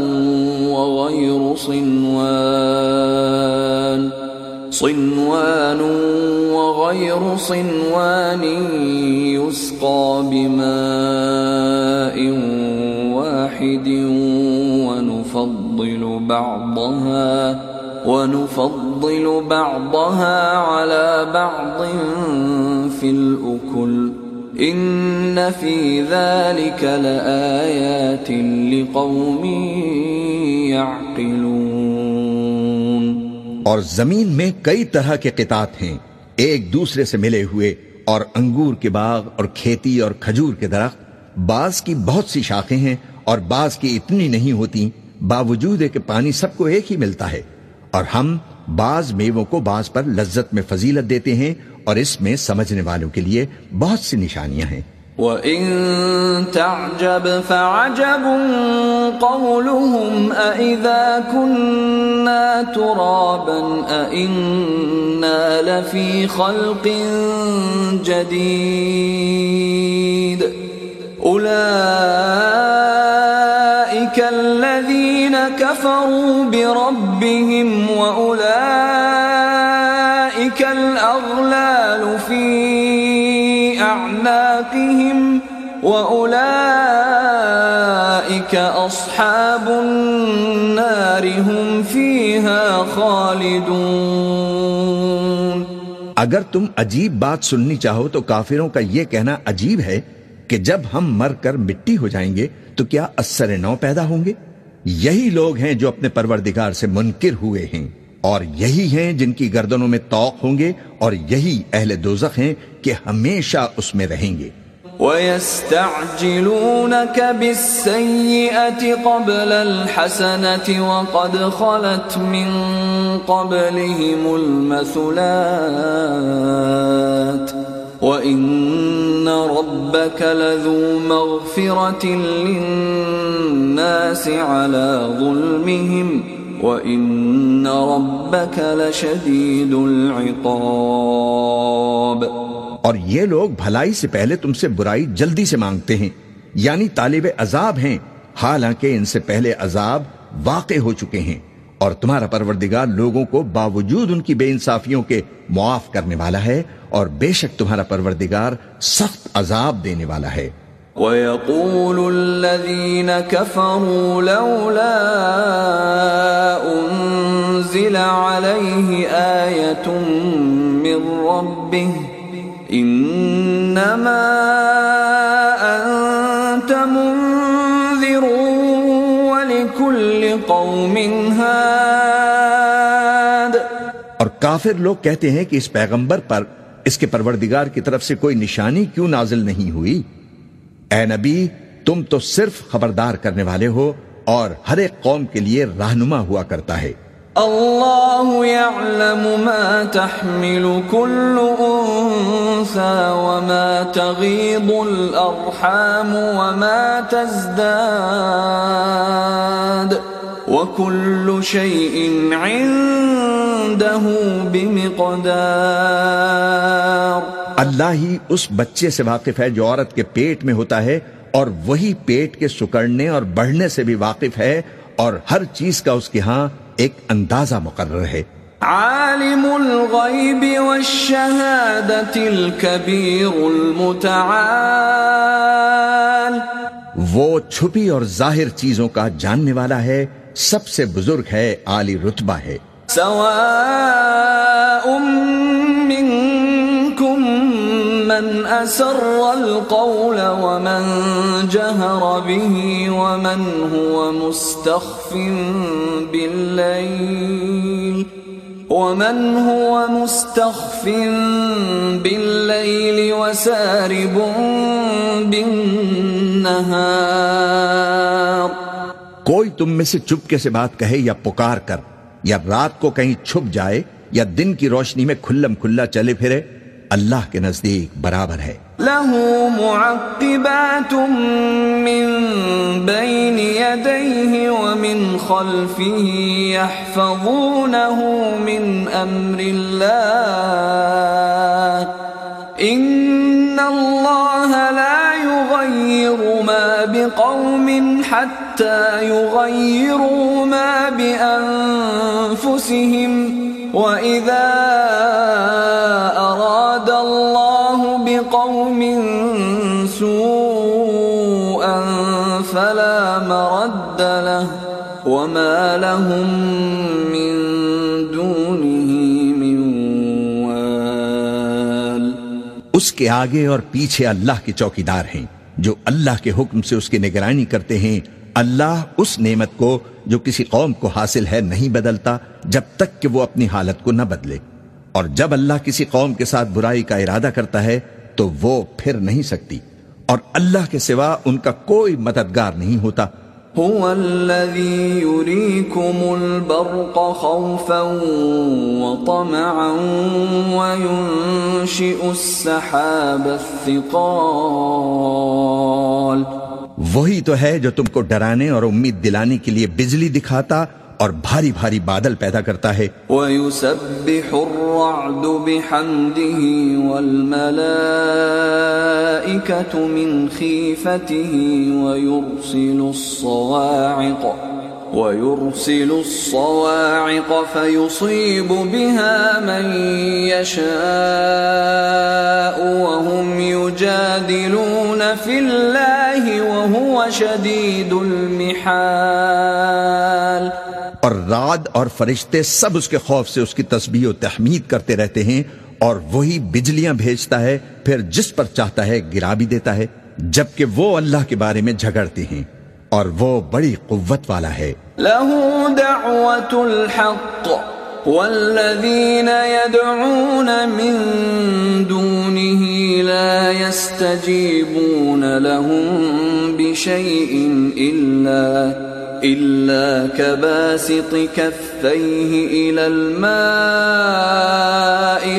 [SPEAKER 1] وغير صنوان صنوان وغير صنوان يسقى بماء واحد ونفضل بعضها ونفضل بعضها على بعض في الأكل. إن في ذلك لآيات لقوم يعقلون.
[SPEAKER 2] اور زمین میں کئی طرح کے قطعات ہیں۔ ایک دوسرے سے ملے ہوئے اور انگور کے باغ اور کھیتی اور کھجور کے درخت، بعض کی بہت سی شاخیں ہیں اور بعض کی اتنی نہیں ہوتی، باوجود ہے کہ پانی سب کو ایک ہی ملتا ہے۔ اور ہم بعض میووں کو بعض پر لذت میں فضیلت دیتے ہیں اور اس میں سمجھنے والوں کے لیے بہت سی نشانیاں ہیں۔
[SPEAKER 1] وَإِن تَعْجَبْ فَعَجَبٌ قَوْلُهُمْ أَإِذَا كُنَّا تُرَابًا أَإِنَّا لَفِي خَلْقٍ جَدِيدٍ. أُولَئِكَ الَّذِينَ كَفَرُوا بِرَبِّهِمْ وَأُولَئِكَ فِي أَعْنَاقِهِمْ وَأُولَئِكَ أَصْحَابُ النَّارِ هُمْ فِيهَا خَالِدُونَ
[SPEAKER 2] اگر تم عجیب بات سننی چاہو تو کافروں کا یہ کہنا عجیب ہے کہ جب ہم مر کر مٹی ہو جائیں گے تو کیا اثر نو پیدا ہوں گے؟ یہی لوگ ہیں جو اپنے پروردگار سے منکر ہوئے ہیں۔ اور یہی ہیں جن کی گردنوں میں توق ہوں گے اور یہی اہل دوزخ ہیں کہ ہمیشہ اس میں رہیں گے۔
[SPEAKER 1] وَيَسْتَعْجِلُونَكَ بِالسَّيِّئَةِ قَبْلَ الْحَسَنَةِ وَقَدْ خَلَتْ مِن قَبْلِهِمُ الْمَثُلَاتِ وَإِنَّ رَبَّكَ لَذُو مَغْفِرَةٍ لِلنَّاسِ عَلَى ظُلْمِهِمْ وَإِنَّ رَبَّكَ لَشَدِيدُ الْعِقَابِ
[SPEAKER 2] اور یہ لوگ بھلائی سے پہلے تم سے برائی جلدی سے مانگتے ہیں یعنی طالب عذاب ہیں، حالانکہ ان سے پہلے عذاب واقع ہو چکے ہیں، اور تمہارا پروردگار لوگوں کو باوجود ان کی بے انصافیوں کے معاف کرنے والا ہے، اور بے شک تمہارا پروردگار سخت عذاب دینے والا ہے۔
[SPEAKER 1] وَيَقُولُ الَّذِينَ كَفَرُوا لَوْلَا أُنزِلَ عَلَيْهِ آيَةٌ مِّن رَّبِّهِ إِنَّمَا أَنتَ مُنذِرٌ وَلِكُلِّ قَوْمٍ هَادٍ
[SPEAKER 2] اور کافر لوگ کہتے ہیں کہ اس پیغمبر پر، اس کے پروردگار کی طرف سے کوئی نشانی کیوں نازل نہیں ہوئی؟ اے نبی، تم تو صرف خبردار کرنے والے ہو اور ہر ایک قوم کے لیے رہنما ہوا کرتا ہے۔
[SPEAKER 1] اللہ يعلم ما تحمل كل انثى وما تغيض الارحام وما تزداد وكل شيء عنده بمقدار۔
[SPEAKER 2] اللہ ہی اس بچے سے واقف ہے جو عورت کے پیٹ میں ہوتا ہے اور وہی پیٹ کے سکڑنے اور بڑھنے سے بھی واقف ہے اور ہر چیز کا اس کے ہاں ایک اندازہ مقرر ہے۔
[SPEAKER 1] عالم الغیب والشہادت الكبیر المتعال۔
[SPEAKER 2] وہ چھپی اور ظاہر چیزوں کا جاننے والا ہے سب سے بزرگ ہے عالی رتبہ ہے۔
[SPEAKER 1] سواء منكم من أسر القول ومن جهر به ومن هو مستخف بالليل ومن هو مستخف بالليل وسارب بالنهار
[SPEAKER 2] کوئی تم میں سے چپکے سے بات کہے یا پکار کر یا رات کو کہیں چھپ جائے یا دن کی روشنی میں کھلم کھلا چلے پھرے اللہ کے نزدیک برابر ہے
[SPEAKER 1] له معقبات من بين يديه ومن خلفه يحفظونه من أمر الله إن الله لا يغير ما بقوم حتى يغيروا ما بأنفسهم وَإِذَا وَمَا لَهُم مِّن دُونِهِ مِن وَالٍ
[SPEAKER 2] اس کے آگے اور پیچھے اللہ کے چوکیدار ہیں، جو اللہ کے حکم سے اس کی نگرانی کرتے ہیں۔ اللہ اس نعمت کو جو کسی قوم کو حاصل ہے نہیں بدلتا، جب تک کہ وہ اپنی حالت کو نہ بدلے۔ اور جب اللہ کسی قوم کے ساتھ برائی کا ارادہ کرتا ہے، تو وہ پھر نہیں سکتی۔ اور اللہ کے سوا ان کا کوئی مددگار نہیں ہوتا۔
[SPEAKER 1] هو الذي يريكم البرق خوفا وطمعا وينشئ السحاب الثقال.
[SPEAKER 2] وہی تو ہے جو تم کو ڈرانے اور امید دلانے کے لیے بجلی دکھاتا اور بھاری بھاری بادل پیدا کرتا ہے
[SPEAKER 1] وَيُسَبِّحُ الرَّعْدُ بِحَمْدِهِ وَالْمَلَائِكَةُ مِنْ خِيفَتِهِ وَيُرْسِلُ الصَّوَاعِقَ وَيُرْسِلُ الصَّوَاعِقَ فَيُصِيبُ بِهَا مَنْ يَشَاءُ وَهُمْ يُجَادِلُونَ فِي اللَّهِ وَهُوَ شَدِيدُ الْمِحَالِ.
[SPEAKER 2] اور راد اور فرشتے سب اس کے خوف سے اس کی تسبیح و تحمید کرتے رہتے ہیں اور وہی بجلیاں بھیجتا ہے، پھر جس پر چاہتا ہے گرا بھی دیتا ہے، جبکہ وہ اللہ کے بارے میں جھگڑتے ہیں اور وہ بڑی قوت والا ہے۔
[SPEAKER 1] له دعوة الحق، والذين يدعون من دونه لا يستجيبون لهم بشيء إلا إلا كباسط كفيه إلى الماء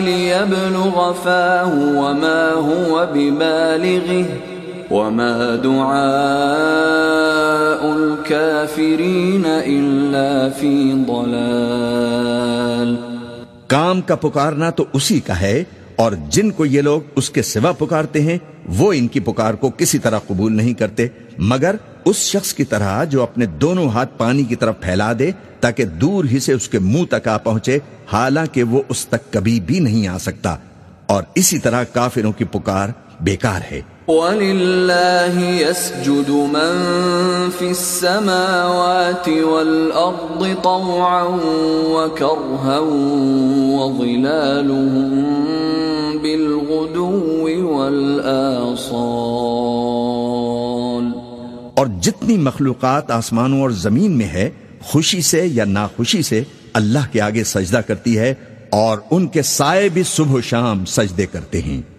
[SPEAKER 1] ليبلغ فاه وما هو ببالغه وما دعاء الكافرين إلا في ضلال.
[SPEAKER 2] کام کا پکارنا تو اسی کا ہے اور جن کو یہ لوگ اس کے سوا پکارتے ہیں، وہ ان کی پکار کو کسی طرح قبول نہیں کرتے، مگر اس شخص کی طرح جو اپنے دونوں ہاتھ پانی کی طرف پھیلا دے تاکہ دور ہی سے اس کے منہ تک آ پہنچے، حالانکہ وہ اس تک کبھی بھی نہیں آ سکتا۔ اور اسی طرح کافروں کی پکار بیکار ہے۔
[SPEAKER 1] وَلِلَّهِ يَسْجُدُ مَن فِي السَّمَاوَاتِ وَالْأَرْضِ طَوْعًا وَكَرْهًا وَظِلَالُهُم بِالْغُدُوِّ وَالْآصَالِ
[SPEAKER 2] اور جتنی مخلوقات آسمانوں اور زمین میں ہے، خوشی سے یا ناخوشی سے اللہ کے آگے سجدہ کرتی ہے اور ان کے سائے بھی صبح و شام سجدے کرتے ہیں۔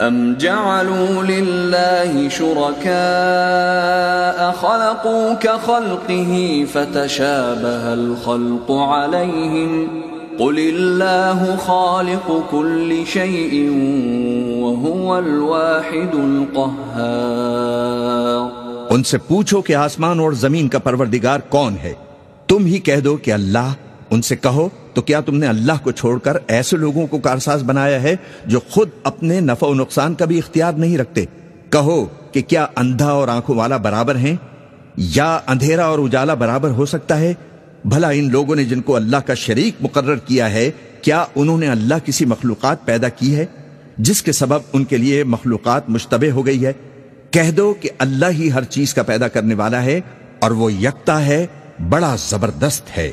[SPEAKER 1] أم جعلوا لله شركاء خلقوا كخلقه فتشابه الخلق عليهم قل الله خالق كل شيء وهو الواحد القهار۔
[SPEAKER 2] ان سے پوچھو کہ آسمان اور زمین کا پروردگار کون ہے۔ تم ہی کہہ دو کہ اللہ، ان سے کہو تو کیا تم نے اللہ کو چھوڑ کر ایسے لوگوں کو کارساز بنایا ہے جو خود اپنے نفع و نقصان کا بھی اختیار نہیں رکھتے؟ کہو کہ کیا اندھا اور آنکھوں والا برابر ہیں؟ یا اندھیرا اور اجالا برابر ہو سکتا ہے؟ بھلا ان لوگوں نے جن کو اللہ کا شریک مقرر کیا ہے، کیا انہوں نے اللہ کسی مخلوقات پیدا کی ہے، جس کے سبب ان کے لیے مخلوقات مشتبہ ہو گئی ہے؟ کہہ دو کہ اللہ ہی ہر چیز کا پیدا کرنے والا ہے اور وہ یکتا ہے، بڑا زبردست ہے۔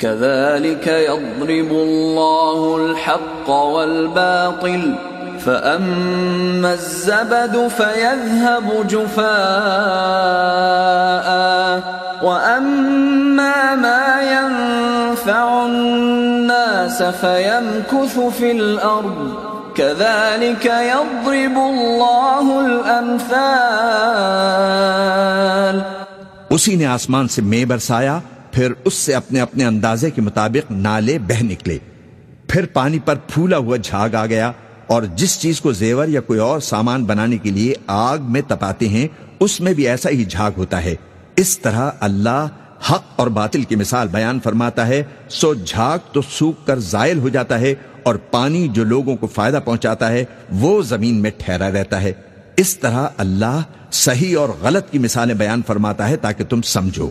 [SPEAKER 1] كذلك يضرب الله الحق والباطل فأما الزبد فيذهب جفاء وأما ما ينفع الناس فيمكث في الأرض كذلك يضرب الله الأمثال.
[SPEAKER 2] اسی نے آسمان سے میں برسایا پھر اس سے اپنے اپنے اندازے کے مطابق نالے بہ نکلے۔ پھر پانی پر پھولا ہوا جھاگ آ گیا اور جس چیز کو زیور یا کوئی اور سامان بنانے کے لیے آگ میں تپاتے ہیں، اس میں بھی ایسا ہی جھاگ ہوتا ہے۔ اس طرح اللہ حق اور باطل کی مثال بیان فرماتا ہے، سو جھاگ تو سوکھ کر زائل ہو جاتا ہے اور پانی جو لوگوں کو فائدہ پہنچاتا ہے، وہ زمین میں ٹھہرا رہتا ہے۔ اس طرح اللہ صحیح اور غلط کی مثالیں بیان فرماتا ہے تاکہ تم سمجھو۔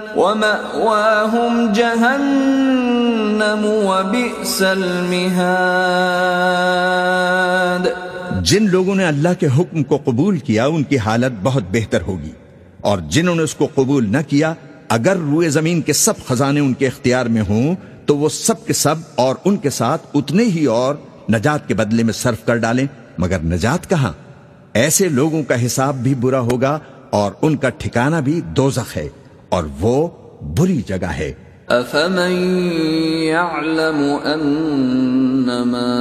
[SPEAKER 1] وَمَأْوَاهُمْ جَهَنَّمُ وَبِئْسَ الْمِهَادِ.
[SPEAKER 2] جن لوگوں نے اللہ کے حکم کو قبول کیا، ان کی حالت بہت بہتر ہوگی۔ اور جنہوں نے اس کو قبول نہ کیا، اگر روئے زمین کے سب خزانے ان کے اختیار میں ہوں، تو وہ سب کے سب اور ان کے ساتھ اتنے ہی اور نجات کے بدلے میں صرف کر ڈالیں۔ مگر نجات کہاں؟ ایسے لوگوں کا حساب بھی برا ہوگا اور ان کا ٹھکانہ بھی دوزخ ہے۔ اور وہ بری جگہ ہے۔
[SPEAKER 1] افمن يعلم انما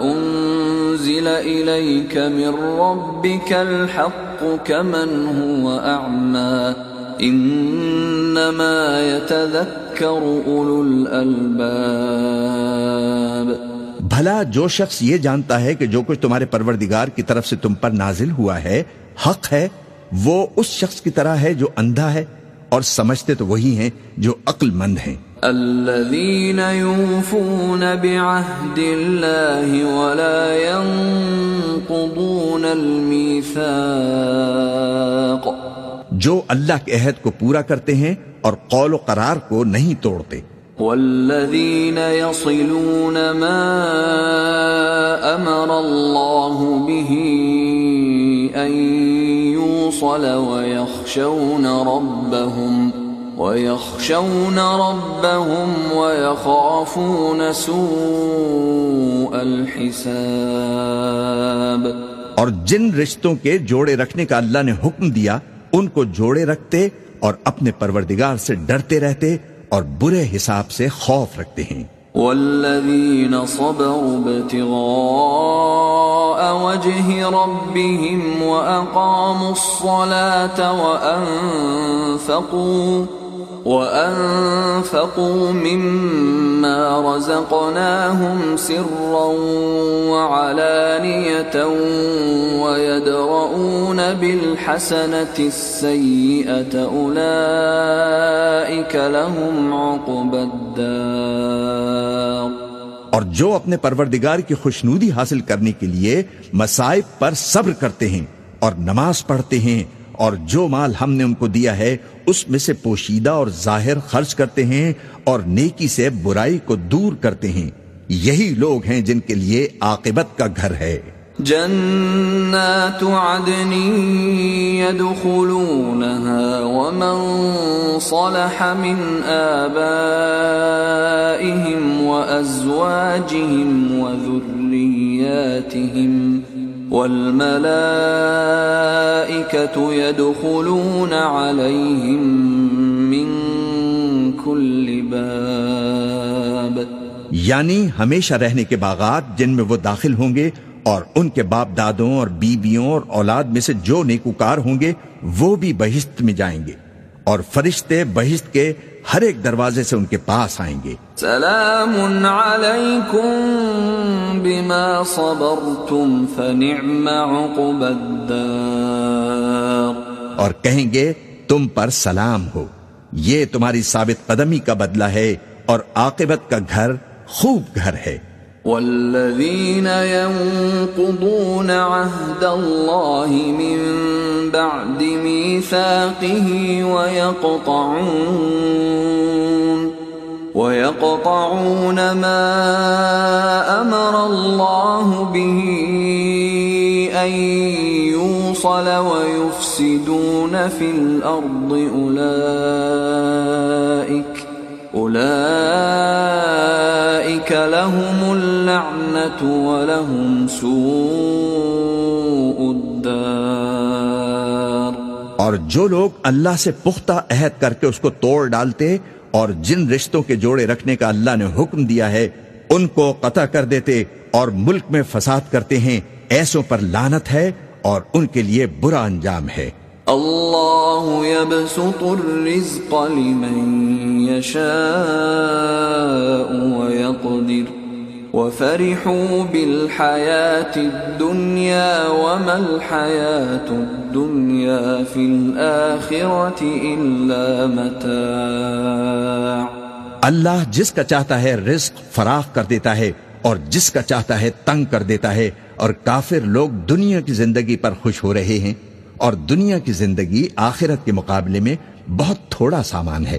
[SPEAKER 1] انزل اليك من ربك الحق كمن هو اعمى انما يتذكر اولو الالباب
[SPEAKER 2] بھلا جو شخص یہ جانتا ہے کہ جو کچھ تمہارے پروردگار کی طرف سے تم پر نازل ہوا ہے حق ہے وہ اس شخص کی طرح ہے جو اندھا ہے اور سمجھتے تو وہی ہیں جو عقل مند ہیں۔
[SPEAKER 1] الذين يوفون بعهد الله ولا ينقضون الميثاق.
[SPEAKER 2] جو اللہ کے عہد کو پورا کرتے ہیں اور قول و قرار کو نہیں توڑتے۔
[SPEAKER 1] والذين يصلون ما امر الله به ان يوصل ويخشون ربهم ويخشون ربهم ويخافون سوء الحساب
[SPEAKER 2] اور جن رشتوں کے جوڑے رکھنے کا اللہ نے حکم دیا، ان کو جوڑے رکھتے اور اپنے پروردگار سے ڈرتے رہتے اور برے حساب سے خوف رکھتے ہیں۔
[SPEAKER 1] والذين صبروا ابتغاء وجه ربهم وأقاموا الصلاة وأنفقوا وأنفقوا مما رزقناهم سرا وعلانية ويدرؤون بالحسنة السيئة أولئك لهم عقبى الدار
[SPEAKER 2] اور جو اپنے پروردگار کی خوشنودی حاصل کرنے کے لیے مصائب پر صبر کرتے ہیں اور نماز پڑھتے ہیں اور جو مال ہم نے ان کو دیا ہے، اس میں سے پوشیدہ اور ظاہر خرچ کرتے ہیں اور نیکی سے برائی کو دور کرتے ہیں۔ یہی لوگ ہیں جن کے لیے عاقبت کا گھر ہے۔
[SPEAKER 1] جنات عدن يدخلونها ومن صلح من آبائهم وأزواجهم وذرياتهم والملائكة يدخلون عليهم من كل باب.
[SPEAKER 2] یعنی ہمیشہ رہنے کے باغات جن میں وہ داخل ہوں گے اور ان کے باپ دادوں اور بیویوں اور اولاد میں سے جو نیکوکار ہوں گے وہ بھی بہشت میں جائیں گے۔ اور فرشتے بہشت کے ہر ایک دروازے سے ان کے پاس آئیں گے۔
[SPEAKER 1] سلام علیکم بما صبرتم فنعم عقب الدار۔
[SPEAKER 2] اور کہیں گے تم پر سلام ہو۔ یہ تمہاری ثابت قدمی کا بدلہ ہے اور عاقبت کا گھر خوب گھر ہے۔
[SPEAKER 1] والذين ينقضون عهد الله من بعد ميثاقه ويقطعون ويقطعون ما أمر الله به أن يوصل ويفسدون في الأرض أولئك أولئك لهم ولهم سوء الدار۔
[SPEAKER 2] اور جو لوگ اللہ سے پختہ عہد کر کے اس کو توڑ ڈالتے اور جن رشتوں کے جوڑے رکھنے کا اللہ نے حکم دیا ہے ان کو قطع کر دیتے اور ملک میں فساد کرتے ہیں ایسوں پر لانت ہے اور ان کے لیے برا انجام ہے۔
[SPEAKER 1] اللہ يبسط الرزق لمن يشاء ويقدر وفرحوا بالحياة الدنيا وما الحياة الدنيا في الآخرة إلا متاع.
[SPEAKER 2] اللہ جس کا چاہتا ہے رزق فراخ کر دیتا ہے اور جس کا چاہتا ہے تنگ کر دیتا ہے اور کافر لوگ دنیا کی زندگی پر خوش ہو رہے ہیں اور دنیا کی زندگی آخرت کے مقابلے میں بہت تھوڑا سامان ہے۔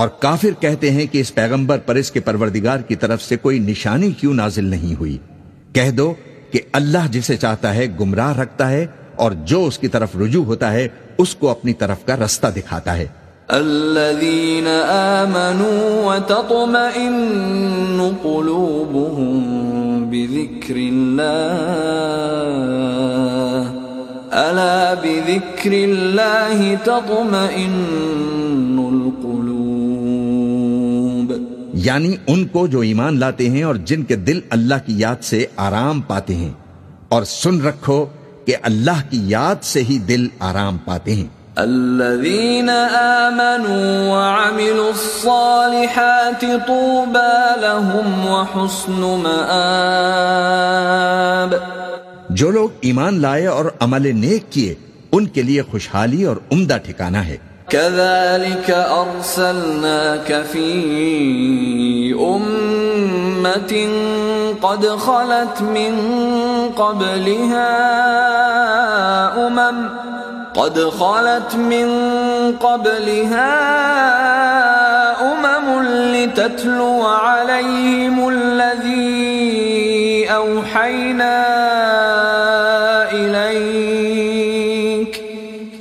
[SPEAKER 2] اور کافر کہتے ہیں کہ اس پیغمبر پر اس کے پروردگار کی طرف سے کوئی نشانی کیوں نازل نہیں ہوئی؟ کہہ دو کہ اللہ جسے چاہتا ہے گمراہ رکھتا ہے اور جو اس کی طرف رجوع ہوتا ہے، اس کو اپنی طرف کا رستہ دکھاتا ہے۔
[SPEAKER 1] الذين آمنوا وتطمئن قلوبهم بذكر الله ألا بذكر الله تطمئن القلوب۔
[SPEAKER 2] یعنی ان کو جو ایمان لاتے ہیں اور جن کے دل اللہ کی یاد سے آرام پاتے ہیں۔ اور سن رکھو کہ اللہ کی یاد سے ہی دل آرام پاتے ہیں۔
[SPEAKER 1] الذين آمنوا وعملوا الصالحات طوبى لهم وحسن مآب۔
[SPEAKER 2] جو لوگ ایمان لائے اور عمل نیک کیے ان کے لیے خوشحالی اور عمدہ ٹھکانہ ہے۔
[SPEAKER 1] كذلك أرسلناك في أمة قد خلت من قبلها أمم قد خلت من قبلها أمم لتتلو عليهم الذي أوحينا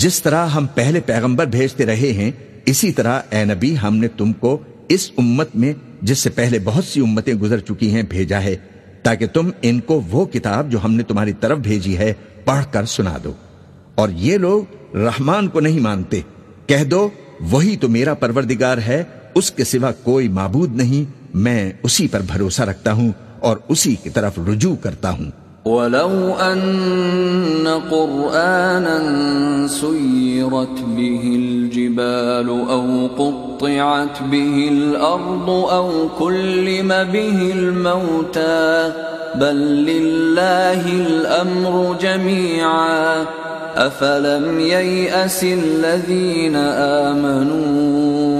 [SPEAKER 2] جس طرح ہم پہلے پیغمبر بھیجتے رہے ہیں، اسی طرح اے نبی ہم نے تم کو اس امت میں، جس سے پہلے بہت سی امتیں گزر چکی ہیں، بھیجا ہے، تاکہ تم ان کو وہ کتاب جو ہم نے تمہاری طرف بھیجی ہے، پڑھ کر سنا دو۔ اور یہ لوگ رحمان کو نہیں مانتے۔ کہہ دو، وہی تو میرا پروردگار ہے، اس کے سوا کوئی معبود نہیں، میں اسی پر بھروسہ رکھتا ہوں اور اسی کی طرف رجوع کرتا ہوں۔
[SPEAKER 1] ولو أن قرآنا سيرت به الجبال أو قطعت به الأرض أو كلم به الموتى بل لله الأمر جميعا أفلم ييأس الذين آمنوا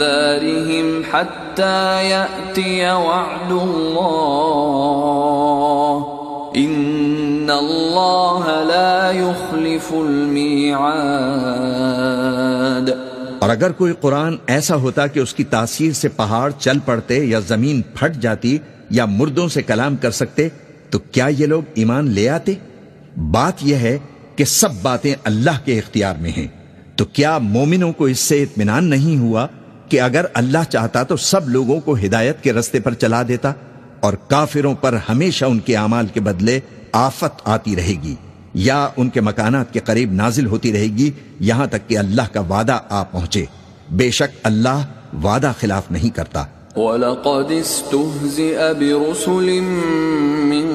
[SPEAKER 1] دارهم حتى يأتي وعد الله. إن الله لا يخلف الميعاد.
[SPEAKER 2] اور اگر کوئی قرآن ایسا ہوتا کہ اس کی تاثیر سے پہاڑ چل پڑتے یا زمین پھٹ جاتی یا مردوں سے کلام کر سکتے، تو کیا یہ لوگ ایمان لے آتے؟ بات یہ ہے کہ سب باتیں اللہ کے اختیار میں ہیں۔ تو کیا مومنوں کو اس سے اطمینان نہیں ہوا کہ اگر اللہ چاہتا تو سب لوگوں کو ہدایت کے رستے پر چلا دیتا اور کافروں پر ہمیشہ ان کے اعمال کے بدلے آفت آتی رہے گی یا ان کے مکانات کے قریب نازل ہوتی رہے گی، یہاں تک کہ اللہ کا وعدہ آ پہنچے۔ بے شک اللہ وعدہ خلاف نہیں کرتا۔
[SPEAKER 1] وَلَقَدِ اسْتُهْزِئَ بِرُسُلٍ مِّن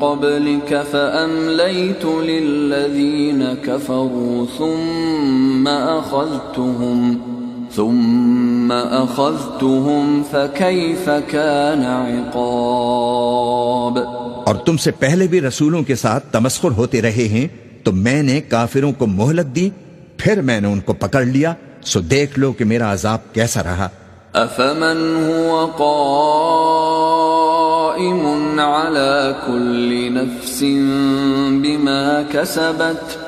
[SPEAKER 1] قَبْلِكَ فَأَمْلَيْتُ لِلَّذِينَ كَفَرُوا ثُمَّ أَخَذْتُهُمْ ثُمَّ أَخَذْتُهُمْ فَكَيْفَ كَانَ عِقَابِ؟
[SPEAKER 2] اور تم سے پہلے بھی رسولوں کے ساتھ تمسخر ہوتے رہے ہیں تو میں نے کافروں کو مہلت دی پھر میں نے ان کو پکڑ لیا سو دیکھ لو کہ میرا عذاب کیسا رہا۔
[SPEAKER 1] أفمن هو قائم على كل نفس بما كسبت؟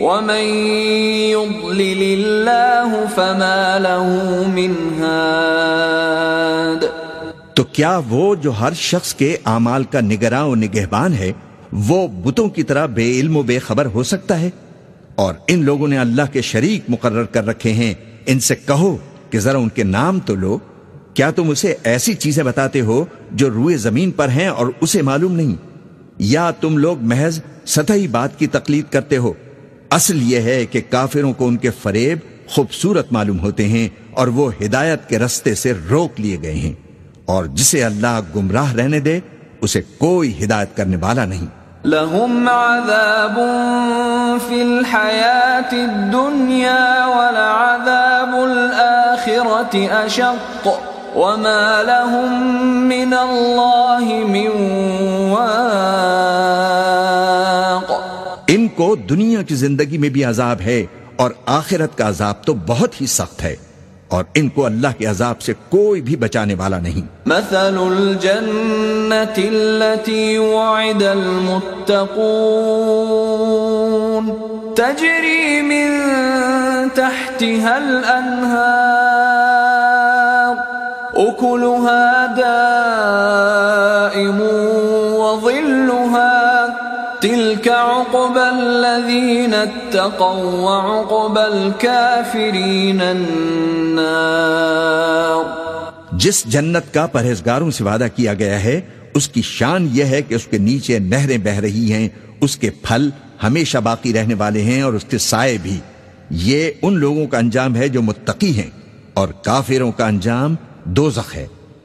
[SPEAKER 1] ومن يضلل الله فما له من هاد
[SPEAKER 2] تو کیا وہ جو ہر شخص کے اعمال کا نگراں و نگہبان ہے، وہ بتوں کی طرح بے علم و بے خبر ہو سکتا ہے؟ اور ان لوگوں نے اللہ کے شریک مقرر کر رکھے ہیں، ان سے کہو کہ ذرا ان کے نام تو لو۔ کیا تم اسے ایسی چیزیں بتاتے ہو جو روئے زمین پر ہیں اور اسے معلوم نہیں؟ یا تم لوگ محض سطحی بات کی تقلید کرتے ہو اصل یہ ہے کہ کافروں کو ان کے فریب خوبصورت معلوم ہوتے ہیں اور وہ ہدایت کے رستے سے روک لیے گئے ہیں اور جسے اللہ گمراہ رہنے دے، اسے کوئی ہدایت کرنے والا نہیں۔
[SPEAKER 1] لهم عذاب في الحياة الدنيا ولعذاب الآخرة أشق وما لهم من الله من واق
[SPEAKER 2] کو دنیا کی زندگی میں بھی عذاب ہے اور آخرت کا عذاب تو بہت ہی سخت ہے اور ان کو اللہ کے عذاب سے کوئی بھی بچانے والا نہیں۔
[SPEAKER 1] مثل الجنة التي وعد المتقون۔ تجري من تحتها الأنهار أكلها دائم الذين اتقوا وعقبى الكافرين النار.
[SPEAKER 2] جس جنت کا پرہیزگاروں سے وعدہ کیا گیا ہے، اس کی شان یہ ہے کہ اس کے نیچے نہریں بہ رہی ہیں، اس کے پھل ہمیشہ باقی رہنے والے ہیں اور اس کے سائے بھی۔ یہ ان لوگوں کا انجام ہے جو متقی ہیں اور کافروں کا انجام دوزخ ہے۔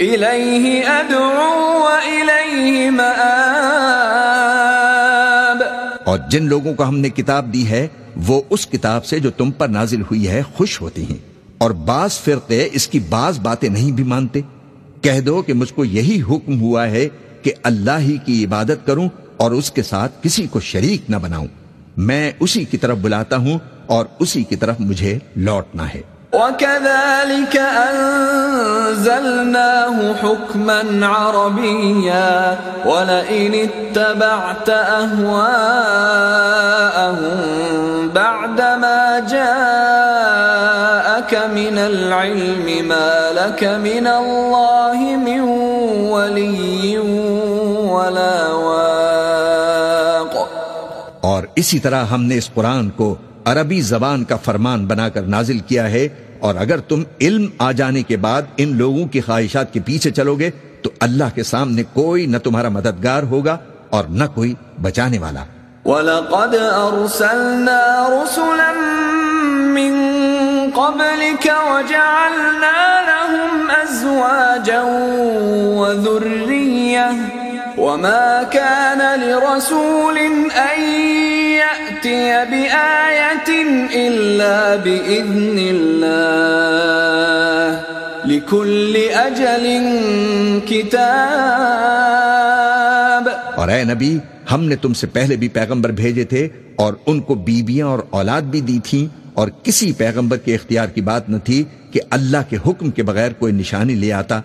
[SPEAKER 1] إليه أدعو وإليه مآب.
[SPEAKER 2] اور جن لوگوں کو ہم نے کتاب دی ہے، وہ اس کتاب سے جو تم پر نازل ہوئی ہے، خوش ہوتی ہیں۔ اور بعض فرقے اس کی بعض باتیں نہیں بھی مانتے۔ کہہ دو کہ مجھ کو یہی حکم ہوا ہے کہ اللہ ہی کی عبادت کروں اور اس کے ساتھ کسی کو شریک نہ بناؤں۔ میں اسی کی طرف بلاتا ہوں اور اسی کی طرف مجھے لوٹنا ہے۔
[SPEAKER 1] وكذلك أنزلناه حكما عربيا ولئن اتبعت أهواءهم بعدما جاءك من العلم ما لك من الله من ولي ولا واق.
[SPEAKER 2] اور اسی طرح ہم نے اس قرآن کو عربی زبان کا فرمان بنا کر نازل کیا ہے اور اگر تم علم آ جانے کے بعد ان لوگوں کی خواہشات کے پیچھے چلو گے، تو اللہ کے سامنے کوئی نہ تمہارا مددگار ہوگا اور نہ کوئی بچانے والا۔
[SPEAKER 1] وَلَقَدْ أَرْسَلْنَا رُسُلًا مِّن قَبْلِكَ وَجَعَلْنَا لَهُمْ أَزْوَاجًا وَذُرِّيَّةً وَمَا كَانَ لِرَسُولٍ أَن يَأْتِيَ بِآيَةٍ إِلَّا بِإِذْنِ اللَّهِ لِكُلِّ أَجَلٍ كِتَابٌ
[SPEAKER 2] اور اے نبی، ہم نے تم سے پہلے بھی پیغمبر بھیجے تھے اور ان کو بیویاں اور اولاد بھی دی تھیں اور کسی پیغمبر کے اختیار کی بات نہ تھی کہ اللہ کے حکم کے بغیر کوئی نشانی لے آتا،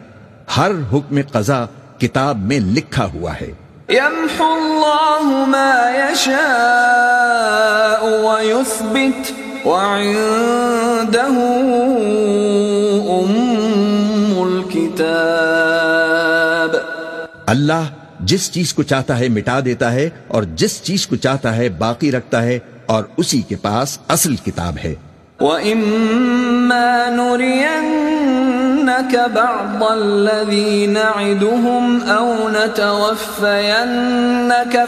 [SPEAKER 2] ہر حکم قضا کتاب میں لکھا ہوا ہے۔
[SPEAKER 1] يمحو الله ما يشاء ويثبت وعنده أم الكتاب
[SPEAKER 2] اللہ جس چیز کو چاہتا ہے مٹا دیتا ہے اور جس چیز کو چاہتا ہے باقی رکھتا ہے اور اسی کے پاس اصل کتاب ہے۔
[SPEAKER 1] وَإِمَّا نُرِيَنَّكَ بَعْضَ الَّذِي نَعِدُهُمْ أَوْ نَتَوَفَّيَنَّكَ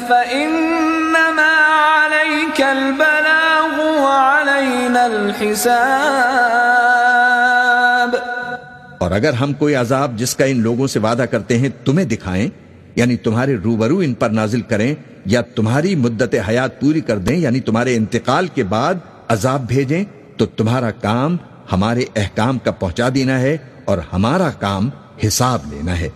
[SPEAKER 1] فَإِنَّمَا عَلَيْكَ الْبَلَاغُ وَعَلَيْنَا الْحِسَابُ
[SPEAKER 2] اور اگر ہم کوئی عذاب جس کا ان لوگوں سے وعدہ کرتے ہیں تمہیں دکھائیں یعنی تمہارے روبرو ان پر نازل کریں، یا تمہاری مدت حیات پوری کر دیں یعنی تمہارے انتقال کے بعد عذاب بھیجیں، تو تمہارا کام ہمارے احکام کا پہنچا دینا ہے اور ہمارا کام حساب لینا ہے۔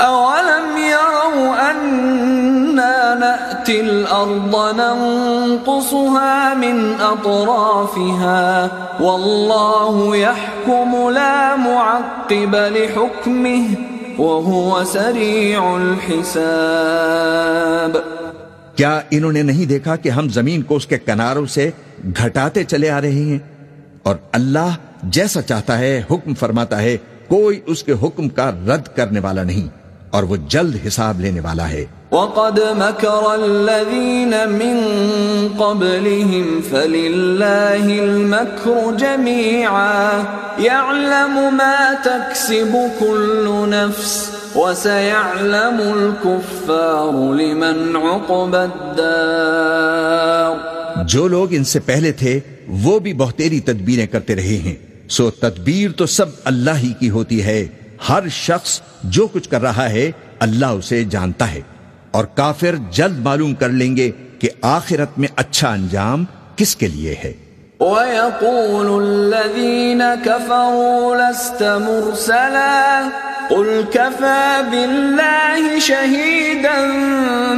[SPEAKER 1] أَوَلَمْ يَرَوْا أَنَّا نَأْتِي الْأَرْضَ نَنْقُصُهَا مِنْ أَطْرَافِهَا وَاللَّهُ يَحْكُمُ لَا مُعَقِّبَ لِحُكْمِهِ وَهُوَ سَرِيعُ الْحِسَابِ۔
[SPEAKER 2] کیا انہوں نے نہیں دیکھا کہ ہم زمین کو اس کے کناروں سے گھٹاتے چلے آ رہے ہیں؟ اور اللہ جیسا چاہتا ہے حکم فرماتا ہے کوئی اس کے حکم کا رد کرنے والا نہیں اور وہ جلد حساب لینے والا ہے۔
[SPEAKER 1] وَقَدْ مَكَرَ الَّذِينَ مِن قَبْلِهِمْ فَلِلَّهِ الْمَكْرُ جَمِيعًا يَعْلَمُ مَا تَكْسِبُ كُلُّ نَفْسٍ وَسَيَعْلَمُ الْكُفَّارُ لِمَنْ عُقْبَ الدَّارِ۔
[SPEAKER 2] جو لوگ ان سے پہلے تھے وہ بھی بہتیری تدبیریں کرتے رہے ہیں۔ سو تدبیر تو سب اللہ ہی کی ہوتی ہے۔ ہر شخص جو کچھ کر رہا ہے، اللہ اسے جانتا ہے۔ اور کافر جلد معلوم کر لیں گے کہ آخرت میں اچھا انجام کس کے لیے ہے۔
[SPEAKER 1] وَيَقُولُ الَّذِينَ كَفَرُوا لَسْتَ مُرْسَلًا قُلْ كَفَى بِاللَّهِ شَهِيدًا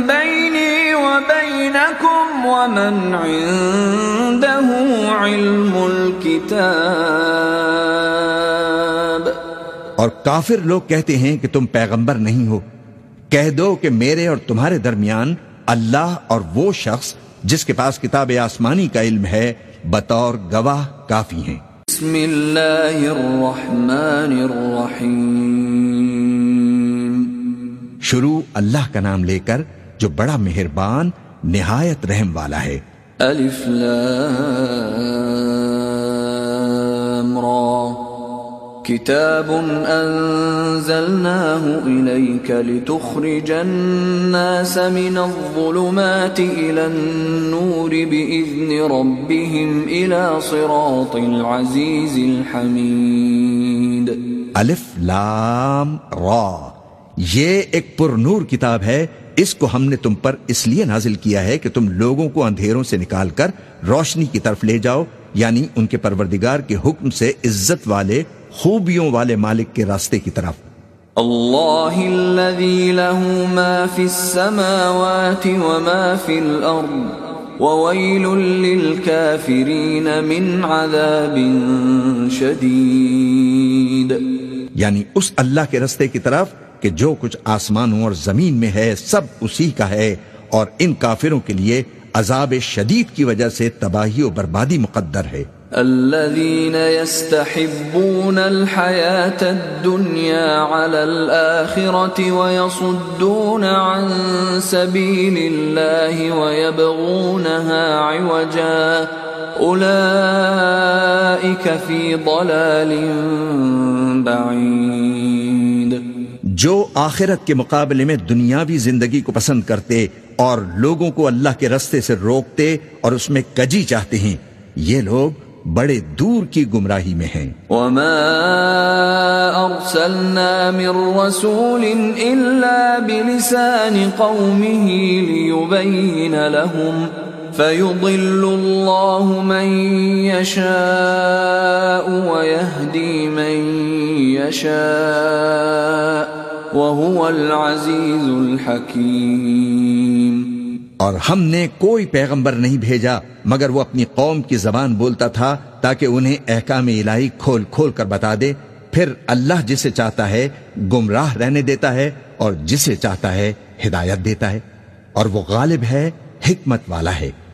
[SPEAKER 1] بَيْنِي وَبَيْنَكُمْ ومن عنده علم الكتاب
[SPEAKER 2] اور کافر لوگ کہتے ہیں کہ تم پیغمبر نہیں ہو۔ کہہ دو کہ میرے اور تمہارے درمیان اللہ اور وہ شخص جس کے پاس کتاب آسمانی کا علم ہے بطور گواہ کافی ہیں۔
[SPEAKER 1] بسم اللہ الرحمن الرحیم۔
[SPEAKER 2] شروع اللہ کا نام لے کر جو بڑا مہربان نہایت رحم والا ہے۔
[SPEAKER 1] الف لام را۔ كتاب أنزلناه إليك لتخرج الناس من الظلمات إلى النور بإذن ربهم إلى صراط العزيز الحميد
[SPEAKER 2] الف لام را۔ یہ ایک پر نور کتاب ہے۔ اس کو ہم نے تم پر اس لیے نازل کیا ہے کہ تم لوگوں کو اندھیروں سے نکال کر روشنی کی طرف لے جاؤ یعنی ان کے پروردگار کے حکم سے عزت والے خوبیوں والے مالک کے راستے کی طرف۔
[SPEAKER 1] الله الذي له ما في السماوات وما في الأرض وويل للكافرين من عذاب شديد
[SPEAKER 2] یعنی اس اللہ کے رستے کی طرف کہ جو کچھ آسمانوں اور زمین میں ہے، سب اسی کا ہے اور ان کافروں کے لیے عذاب شدید کی وجہ سے تباہی و بربادی مقدر ہے۔
[SPEAKER 1] الذين يستحبون الحياة الدنيا على الآخرة ويصدون عن سبيل الله ويبغونها عوجا أولئك في ضلال بعيد۔
[SPEAKER 2] جو آخرت کے مقابلے میں دنیاوی زندگی کو پسند کرتے اور لوگوں کو اللہ کے رستے سے روکتے اور اس میں کجی چاہتے ہیں، یہ لوگ بڑے دور کی گمراہی میں ہیں۔
[SPEAKER 1] وما ارسلنا من رسول الا بلسان قومه ليبين لهم فيضل الله من يشاء ويهدي من يشاء وهو العزيز الحكيم
[SPEAKER 2] اور ہم نے کوئی پیغمبر نہیں بھیجا، مگر وہ اپنی قوم کی زبان بولتا تھا تاکہ انہیں احکام الہی کھول کھول کر بتا دے۔ پھر اللہ جسے چاہتا ہے گمراہ رہنے دیتا ہے اور جسے چاہتا ہے ہدایت دیتا ہے۔ اور وہ غالب ہے، حکمت والا ہے۔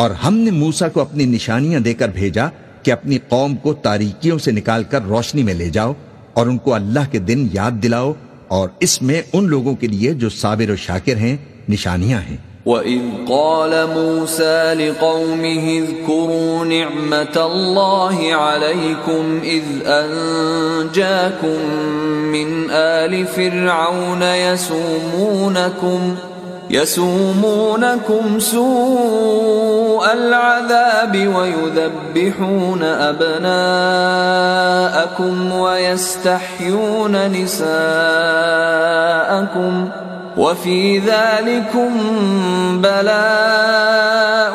[SPEAKER 2] اور ہم نے موسیٰ کو اپنی نشانیاں دے کر بھیجا کہ اپنی قوم کو تاریکیوں سے نکال کر روشنی میں لے جاؤ اور ان کو اللہ کے دن یاد دلاؤ اور اس میں ان لوگوں کے لیے جو صابر و شاکر ہیں، نشانیاں ہیں۔
[SPEAKER 1] وَإِذْ قَالَ مُوسَى لِقَوْمِهِ اذْكُرُوا نِعْمَةَ اللَّهِ عَلَيْكُمْ إِذْ أَنْجَاكُمْ مِنْ آلِ فِرْعَوْنَ يَسُومُونَكُمْ يَسُومُونَكُمْ سُوءَ الْعَذَابِ وَيُذَبِّحُونَ أَبْنَاءَكُمْ وَيَسْتَحْيُونَ نِسَاءَكُمْ وفي ذلكم بلاء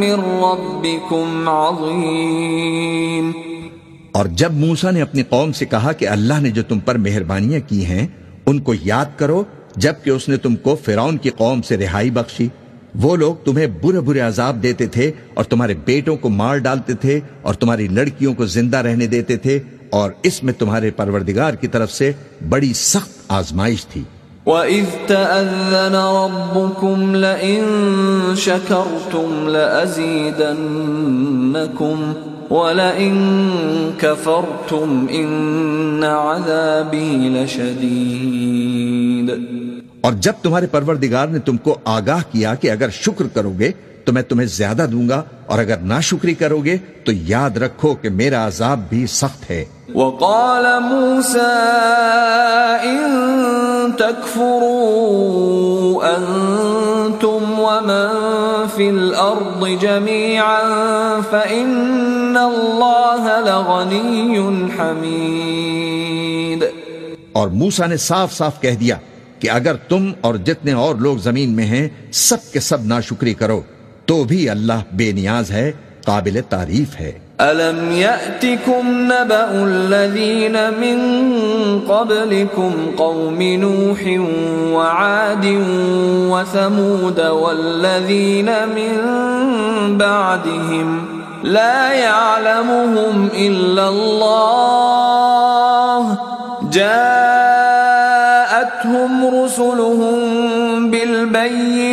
[SPEAKER 1] من ربكم عظيم
[SPEAKER 2] اور جب موسا نے اپنی قوم سے کہا کہ اللہ نے جو تم پر مہربانیاں کی ہیں، ان کو یاد کرو جبکہ اس نے تم کو فرعون کی قوم سے رہائی بخشی۔ وہ لوگ تمہیں برے برے عذاب دیتے تھے اور تمہارے بیٹوں کو مار ڈالتے تھے اور تمہاری لڑکیوں کو زندہ رہنے دیتے تھے اور اس میں تمہارے پروردگار کی طرف سے بڑی سخت آزمائش تھی۔
[SPEAKER 1] وَإِذْ تَأَذَّنَ رَبُّكُمْ لَئِن شَكَرْتُمْ لَأَزِيدَنَّكُمْ وَلَئِن كَفَرْتُمْ إِنَّ عَذَابِي لَشَدِيدٌ.
[SPEAKER 2] اور جب تمہارے پروردگار نے تم کو آگاہ کیا کہ اگر شکر کرو گے تو میں تمہیں زیادہ دوں گا اور اگر ناشکری کرو گے تو یاد رکھو کہ میرا عذاب بھی سخت ہے۔
[SPEAKER 1] وقال موسى إن تكفروا أنتم ومن في الأرض جميعا فإن الله لغني حميد۔
[SPEAKER 2] اور موسا نے صاف صاف کہہ دیا کہ اگر تم اور جتنے اور لوگ زمین میں ہیں سب کے سب ناشکری کرو۔ تو بھی اللہ بے نیاز ہے قابل تعریف ہے
[SPEAKER 1] ألم يأتكم نبأ الذين من قبلكم قوم نوح وعاد وثمود والذين من بعدهم لا يعلمهم إلا الله جاءتهم رسلهم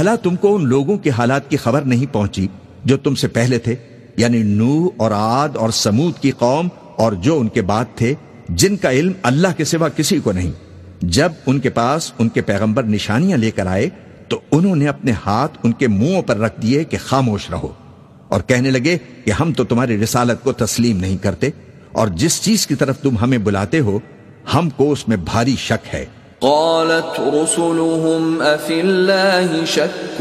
[SPEAKER 2] بھلا تم کو ان لوگوں کے حالات کی خبر نہیں پہنچی جو تم سے پہلے تھے یعنی نوح اور عاد اور سمود کی قوم اور جو ان کے بعد تھے، جن کا علم اللہ کے سوا کسی کو نہیں۔ جب ان کے پاس ان کے پیغمبر نشانیاں لے کر آئے، تو انہوں نے اپنے ہاتھ ان کے منہوں پر رکھ دیے کہ خاموش رہو۔ اور کہنے لگے کہ ہم تو تمہاری رسالت کو تسلیم نہیں کرتے، اور جس چیز کی طرف تم ہمیں بلاتے ہو، ہم کو اس میں بھاری شک ہے۔
[SPEAKER 1] قالت رسلهم أفي الله شك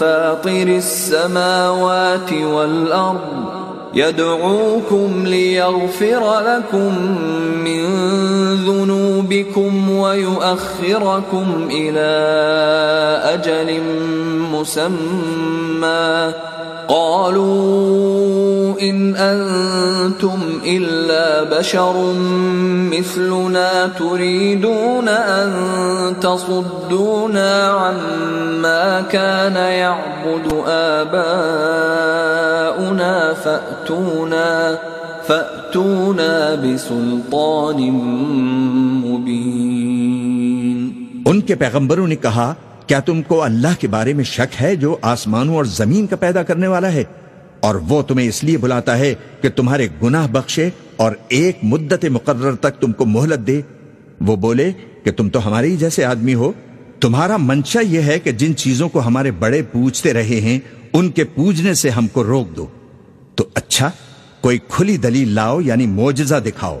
[SPEAKER 1] فاطر السماوات والأرض يدعوكم ليغفر لكم من ذنوبكم ويؤخركم إلى أجل مسمى قالوا إن أنتم إلا بشر مثلنا تريدون أن تصدونا عما كان يعبد آباؤنا فأتونا فأتونا بسلطان مبين.
[SPEAKER 2] کے پیغمبروں نے کہا کیا تم کو اللہ کے بارے میں شک ہے جو آسمانوں اور زمین کا پیدا کرنے والا ہے؟ اور وہ تمہیں اس لیے بلاتا ہے کہ تمہارے گناہ بخشے اور ایک مدت مقرر تک تم کو مہلت دے۔ وہ بولے کہ تم تو ہمارے ہی جیسے آدمی ہو۔ تمہارا منشا یہ ہے کہ جن چیزوں کو ہمارے بڑے پوچھتے رہے ہیں، ان کے پوجنے سے ہم کو روک دو۔ تو اچھا کوئی کھلی دلیل لاؤ یعنی معجزہ دکھاؤ۔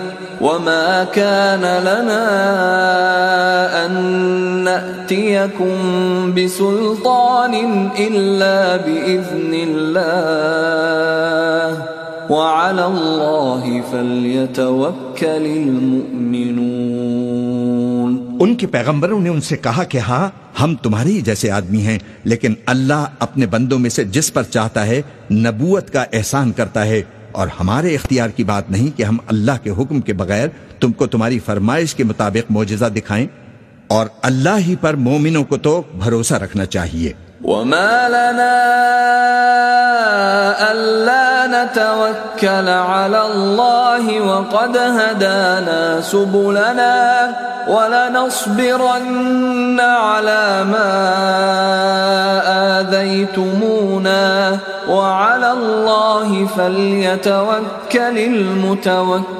[SPEAKER 1] وما كان لنا أن نأتيكم بسلطان إلا بإذن الله وعلى الله فليتوكل المؤمنون
[SPEAKER 2] ان کے پیغمبروں نے ان سے کہا کہ ہاں ہم تمہارے ہی جیسے آدمی ہیں، لیکن اللہ اپنے بندوں میں سے جس پر چاہتا ہے نبوت کا احسان کرتا ہے اور ہمارے اختیار کی بات نہیں کہ ہم اللہ کے حکم کے بغیر تم کو تمہاری فرمائش کے مطابق معجزہ دکھائیں اور اللہ ہی پر مومنوں کو تو بھروسہ رکھنا چاہیے۔
[SPEAKER 1] وما لنا ألا نتوكل على الله وقد هدانا سبلنا ولنصبرن على ما آذيتمونا وعلى الله فليتوكل المتوكلون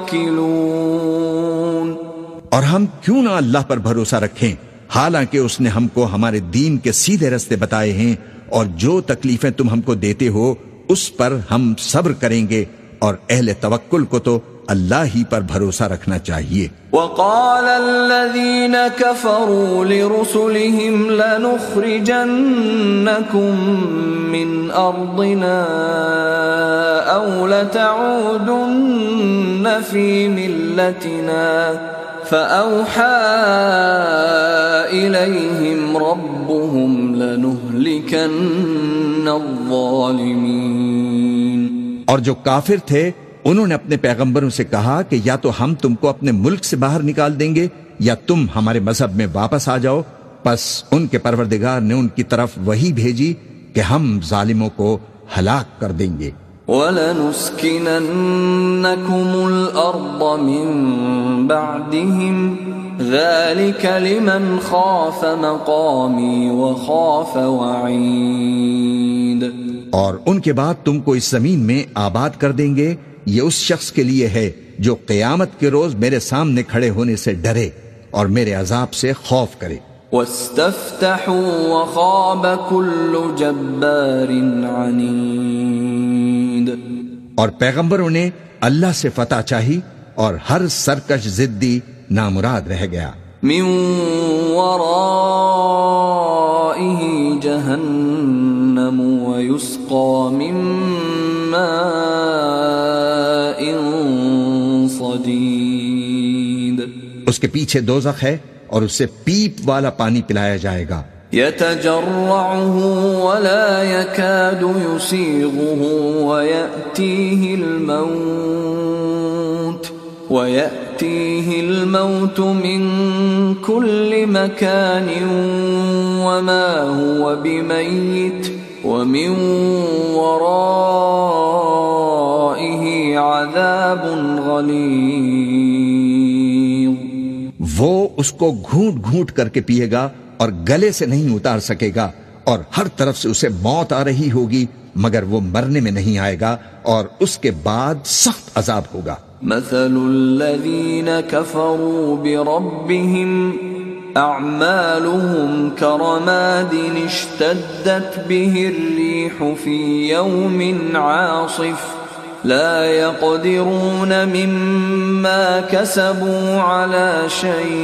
[SPEAKER 2] اور ہم کیوں نہ اللہ پر بھروسہ رکھیں؟ حالانکہ اس نے ہم کو ہمارے دین کے سیدھے رستے بتائے ہیں اور جو تکلیفیں تم ہم کو دیتے ہو، اس پر ہم صبر کریں گے اور اہل توکل کو تو اللہ ہی پر بھروسہ رکھنا چاہیے۔
[SPEAKER 1] وقال الذين كفروا لرسلهم لنخرجنكم من أرضنا أو لتعودن في ملتنا، فأوحى إليهم ربهم لنهلكن الظالمين.
[SPEAKER 2] اور جو کافر تھے، انہوں نے اپنے پیغمبروں سے کہا کہ یا تو ہم تم کو اپنے ملک سے باہر نکال دیں گے، یا تم ہمارے مذہب میں واپس آ جاؤ۔ پس ان کے پروردگار نے ان کی طرف وہی بھیجی کہ ہم ظالموں کو ہلاک کر دیں گے۔
[SPEAKER 1] وَلَنُسْكِنَنَّكُمُ الْأَرْضَ مِن بَعْدِهِمْ ذَلِكَ لِمَنْ خَافَ مَقَامِي وَخَافَ وَعِيدِ
[SPEAKER 2] اور ان کے بعد تم کو اس زمین میں آباد کر دیں گے، یہ اس شخص کے لیے ہے جو قیامت کے روز میرے سامنے کھڑے ہونے سے ڈرے اور میرے عذاب سے خوف کرے۔
[SPEAKER 1] وَاسْتَفْتَحُوا وَخَابَ كُلُّ جَبَّارٍ عَنِيدٍ.
[SPEAKER 2] اور پیغمبروں نے اللہ سے فتح چاہی اور ہر سرکش زدی نامراد رہ گیا۔
[SPEAKER 1] من ورائه جهنم ويسقى من ماء صديد
[SPEAKER 2] اس کے پیچھے دوزخ ہے اور اس سے پیپ والا پانی پلایا جائے گا۔
[SPEAKER 1] يتجرعه ولا يكاد يسيغه ويأتيه الموت ويأتيه الموت من كل مكان وما هو بميت، ومن ورائه عذاب غليظ۔
[SPEAKER 2] وہ اس کو گھونٹ گھونٹ کر کے پیے گا اور گلے سے نہیں اتار سکے گا اور ہر طرف سے اسے موت آ رہی ہوگی، مگر وہ مرنے میں نہیں آئے گا اور اس کے بعد سخت عذاب ہوگا۔
[SPEAKER 1] مثل الذين كفروا بربهم أعمالهم كرماد اشتدت به الريح في يوم عاصف. لا يقدرون مما كسبوا على شيء.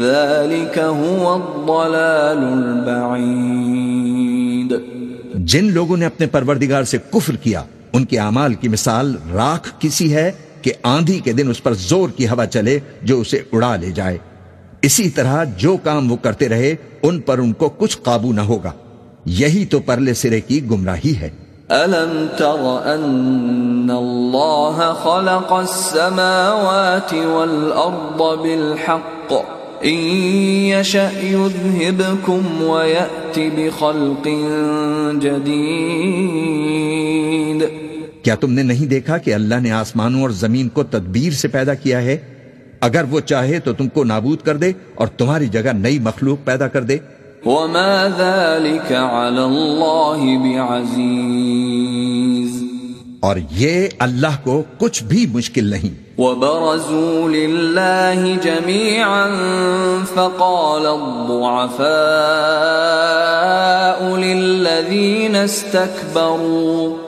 [SPEAKER 1] ذلك هو الضلال البعيد.
[SPEAKER 2] جن لوگوں نے اپنے پروردگار سے کفر کیا، ان کے اعمال کی مثال راکھ کسی ہے کہ آندھی کے دن اس پر زور کی ہوا چلے جو اسے اڑا لے جائے۔ اسی طرح جو کام وہ کرتے رہے، ان پر ان کو کچھ قابو نہ ہوگا۔ یہی تو پرلے سرے کی گمراہی ہے۔
[SPEAKER 1] ألم تر أن الله خلق السماوات والأرض بالحق؟ إن يشأ يذهبكم ويأت بخلق جديد.
[SPEAKER 2] کیا تم نے نہیں دیکھا کہ اللہ نے آسمانوں اور زمین کو تدبیر سے پیدا کیا ہے؟ اگر وہ چاہے تو تم کو نابود کر دے اور تمہاری جگہ نئی مخلوق پیدا کر دے۔
[SPEAKER 1] وما ذلك على الله بعزيز.
[SPEAKER 2] اور یہ اللہ کو کچھ بھی مشکل نہیں۔
[SPEAKER 1] وبرزوا لله جميعا فقال الضعفاء للذين استكبروا.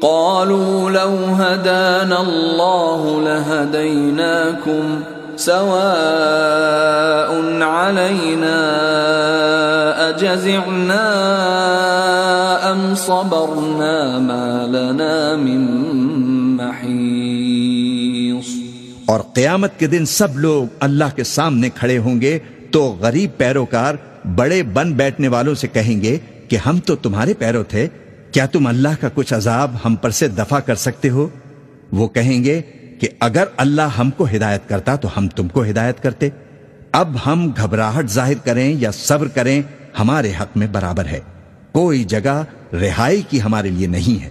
[SPEAKER 1] قالوا لو هدانا الله لهديناكم سواء علينا أجزعنا أم صبرنا ما لنا من محيص
[SPEAKER 2] اور قیامت کے دن سب لوگ اللہ کے سامنے کھڑے ہوں گے تو غریب پیروکار بڑے بن بیٹھنے والوں سے کہیں گے کہ ہم تو تمہارے پیرو تھے کیا تم اللہ کا کچھ عذاب ہم پر سے دفع کر سکتے ہو؟ وہ کہیں گے کہ اگر اللہ ہم کو ہدایت کرتا تو ہم تم کو ہدایت کرتے۔ اب ہم گھبراہٹ ظاہر کریں یا صبر کریں ہمارے حق میں برابر ہے۔ کوئی جگہ رہائی کی ہمارے لیے نہیں ہے۔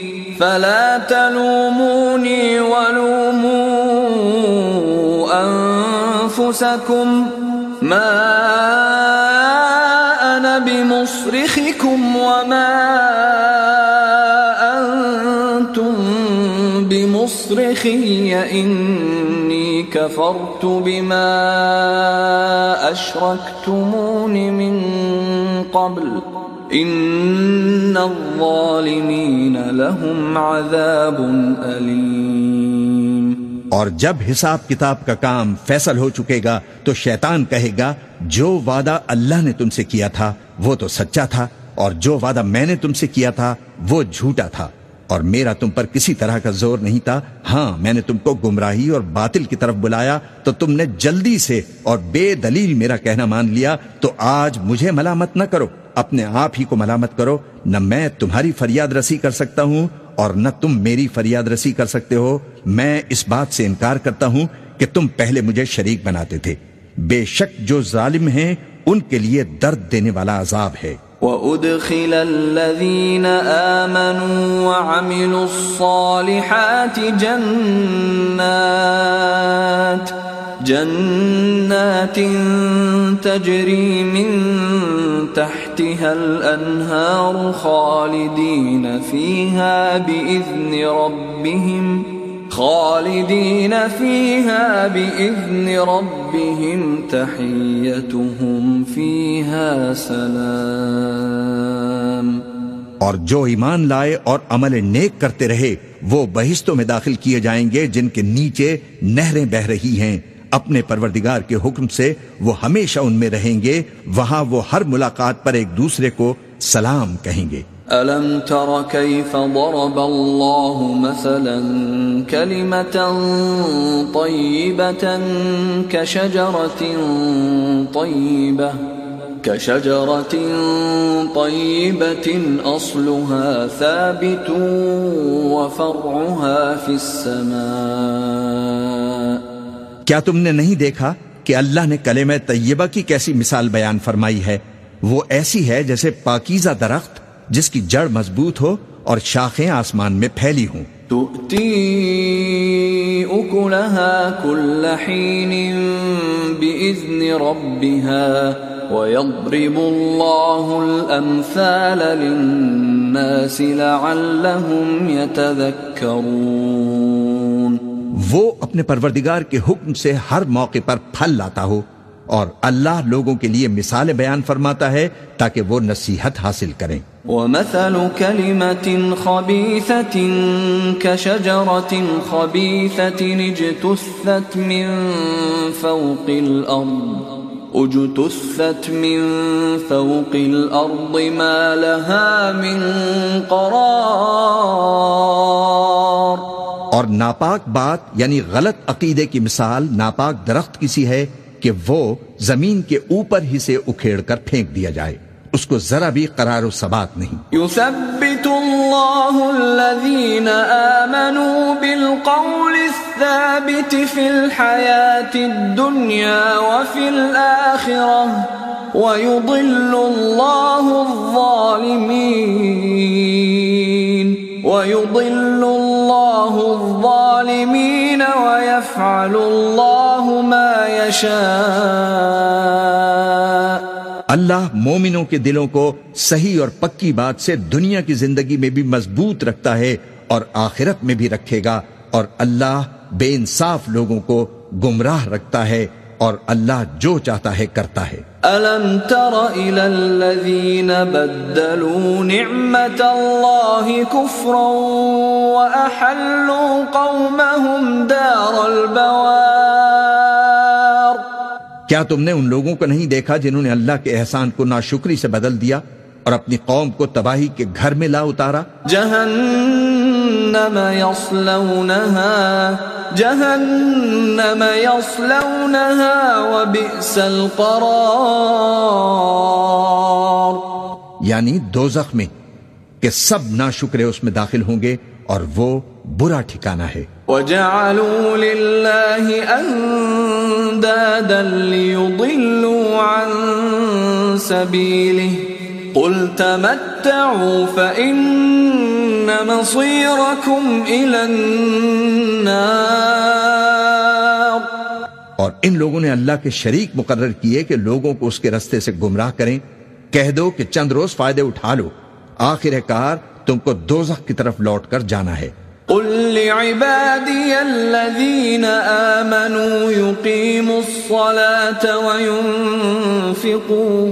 [SPEAKER 1] فلا تلوموني ولوموا أنفسكم ما أنا بمصرخكم وما أنتم بمصرخي إني كفرت بما أشركتمون من قبل إن الظالمين لهم عذاب أليم.
[SPEAKER 2] اور جب حساب کتاب کا کام فیصل ہو چکے گا تو شیطان کہے گا، جو وعدہ اللہ نے تم سے کیا تھا، وہ تو سچا تھا، اور جو وعدہ میں نے تم سے کیا تھا، وہ جھوٹا تھا۔ اور میرا تم پر کسی طرح کا زور نہیں تھا ہاں میں نے تم کو گمراہی اور باطل کی طرف بلایا، تو تم نے جلدی سے اور بے دلیل میرا کہنا مان لیا، تو آج مجھے ملامت نہ کرو۔ اپنے آپ ہی کو ملامت کرو، نہ میں تمہاری فریاد رسی کر سکتا ہوں اور نہ تم میری فریاد رسی کر سکتے ہو۔ میں اس بات سے انکار کرتا ہوں کہ تم پہلے مجھے شریک بناتے تھے۔ بے شک جو ظالم ہیں، ان کے لیے درد دینے والا عذاب ہے۔
[SPEAKER 1] وَأُدْخِلَ الَّذِينَ آمَنُوا وَعَمِلُوا الصَّالِحَاتِ جَنَّاتِ جَنَّاتٍ تَجْرِي مِن تَحْتِهَا الْأَنْهَارُ خَالِدِينَ فِيهَا بِإِذْنِ رَبِّهِمْ خالدین فیہا بإذن ربهم تحیتهم فیہا سلام۔
[SPEAKER 2] اور جو ایمان لائے اور عمل نیک کرتے رہے، وہ بہشتوں میں داخل کیے جائیں گے جن کے نیچے نہریں بہ رہی ہیں۔ اپنے پروردگار کے حکم سے وہ ہمیشہ ان میں رہیں گے، وہاں وہ ہر ملاقات پر ایک دوسرے کو سلام کہیں گے۔
[SPEAKER 1] ألم تر كيف ضرب الله مثلا كلمة طيبة كشجرة طيبة كشجرة طيبة أصلها ثابت وفرعها في السماء
[SPEAKER 2] کیا تم نے نہیں دیکھا کہ اللہ نے کلمہ طیبہ کی کیسی مثال بیان فرمائی ہے؟ وہ ایسی ہے جیسے پاکیزہ درخت جس کی جڑ مضبوط ہو اور شاخیں آسمان میں پھیلی ہوں۔
[SPEAKER 1] تؤتی اکلها كل حين بإذن ربها ويضرب الله الأمثال للناس لعلهم يتذكرون
[SPEAKER 2] وہ اپنے پروردگار کے حکم سے ہر موقع پر پھل لاتا ہو اور اللہ لوگوں کے لیے مثال بیان فرماتا ہے تاکہ وہ نصیحت حاصل کریں۔
[SPEAKER 1] ومثل كلمة خبيثة كشجرة خبيثة اجتثت من فوق الأرض۔ اجتثت من فوق الأرض ما لها من قرار۔
[SPEAKER 2] اور ناپاک بات یعنی غلط عقیدے کی مثال ناپاک درخت کسی ہے کہ وہ زمین کے اوپر ہی سے اکھیڑ کر پھینک دیا جائے۔ اس کو ذرا بھی قرار و ثبات نہیں۔
[SPEAKER 1] يثبت الله الذين آمنوا بالقول الثابت في الحياة الدنيا وفي الآخرة ويضل الله الظالمين ويضل الله الظالمين ويفعل الله ما يشاء.
[SPEAKER 2] اللہ مومنوں کے دلوں کو صحیح اور پکی بات سے دنیا کی زندگی میں بھی مضبوط رکھتا ہے اور آخرت میں بھی رکھے گا اور اللہ بے انصاف لوگوں کو گمراہ رکھتا ہے اور اللہ جو چاہتا ہے کرتا ہے۔
[SPEAKER 1] ألم تر إلى الذين بدلوا نعمة الله كفرا وأحلوا قومهم دار البوار؟
[SPEAKER 2] کیا تم نے ان لوگوں کو نہیں دیکھا جنہوں نے اللہ کے احسان کو ناشکری سے بدل دیا؟ اور اپنی قوم کو تباہی کے گھر میں لا اتارا۔
[SPEAKER 1] جهنم يصلونها جهنم يصلونها وبئس القرار۔
[SPEAKER 2] یعنی دوزخ میں کہ سب ناشکرے اس میں داخل ہوں گے اور وہ برا ٹھکانہ ہے۔
[SPEAKER 1] وجعلوا لله اندادا ليضلوا عن سبيله قل تمتعوا فإن مصيركم إلى النار.
[SPEAKER 2] اور ان لوگوں نے اللہ کے شریک مقرر کیے کہ لوگوں کو اس کے رستے سے گمراہ کریں۔ کہہ دو کہ چند روز فائدے اٹھا لو۔ آخر کار تم کو دوزخ کی طرف لوٹ کر جانا ہے۔
[SPEAKER 1] قل لعبادي الذين آمنوا يقيموا الصلاة وينفقوا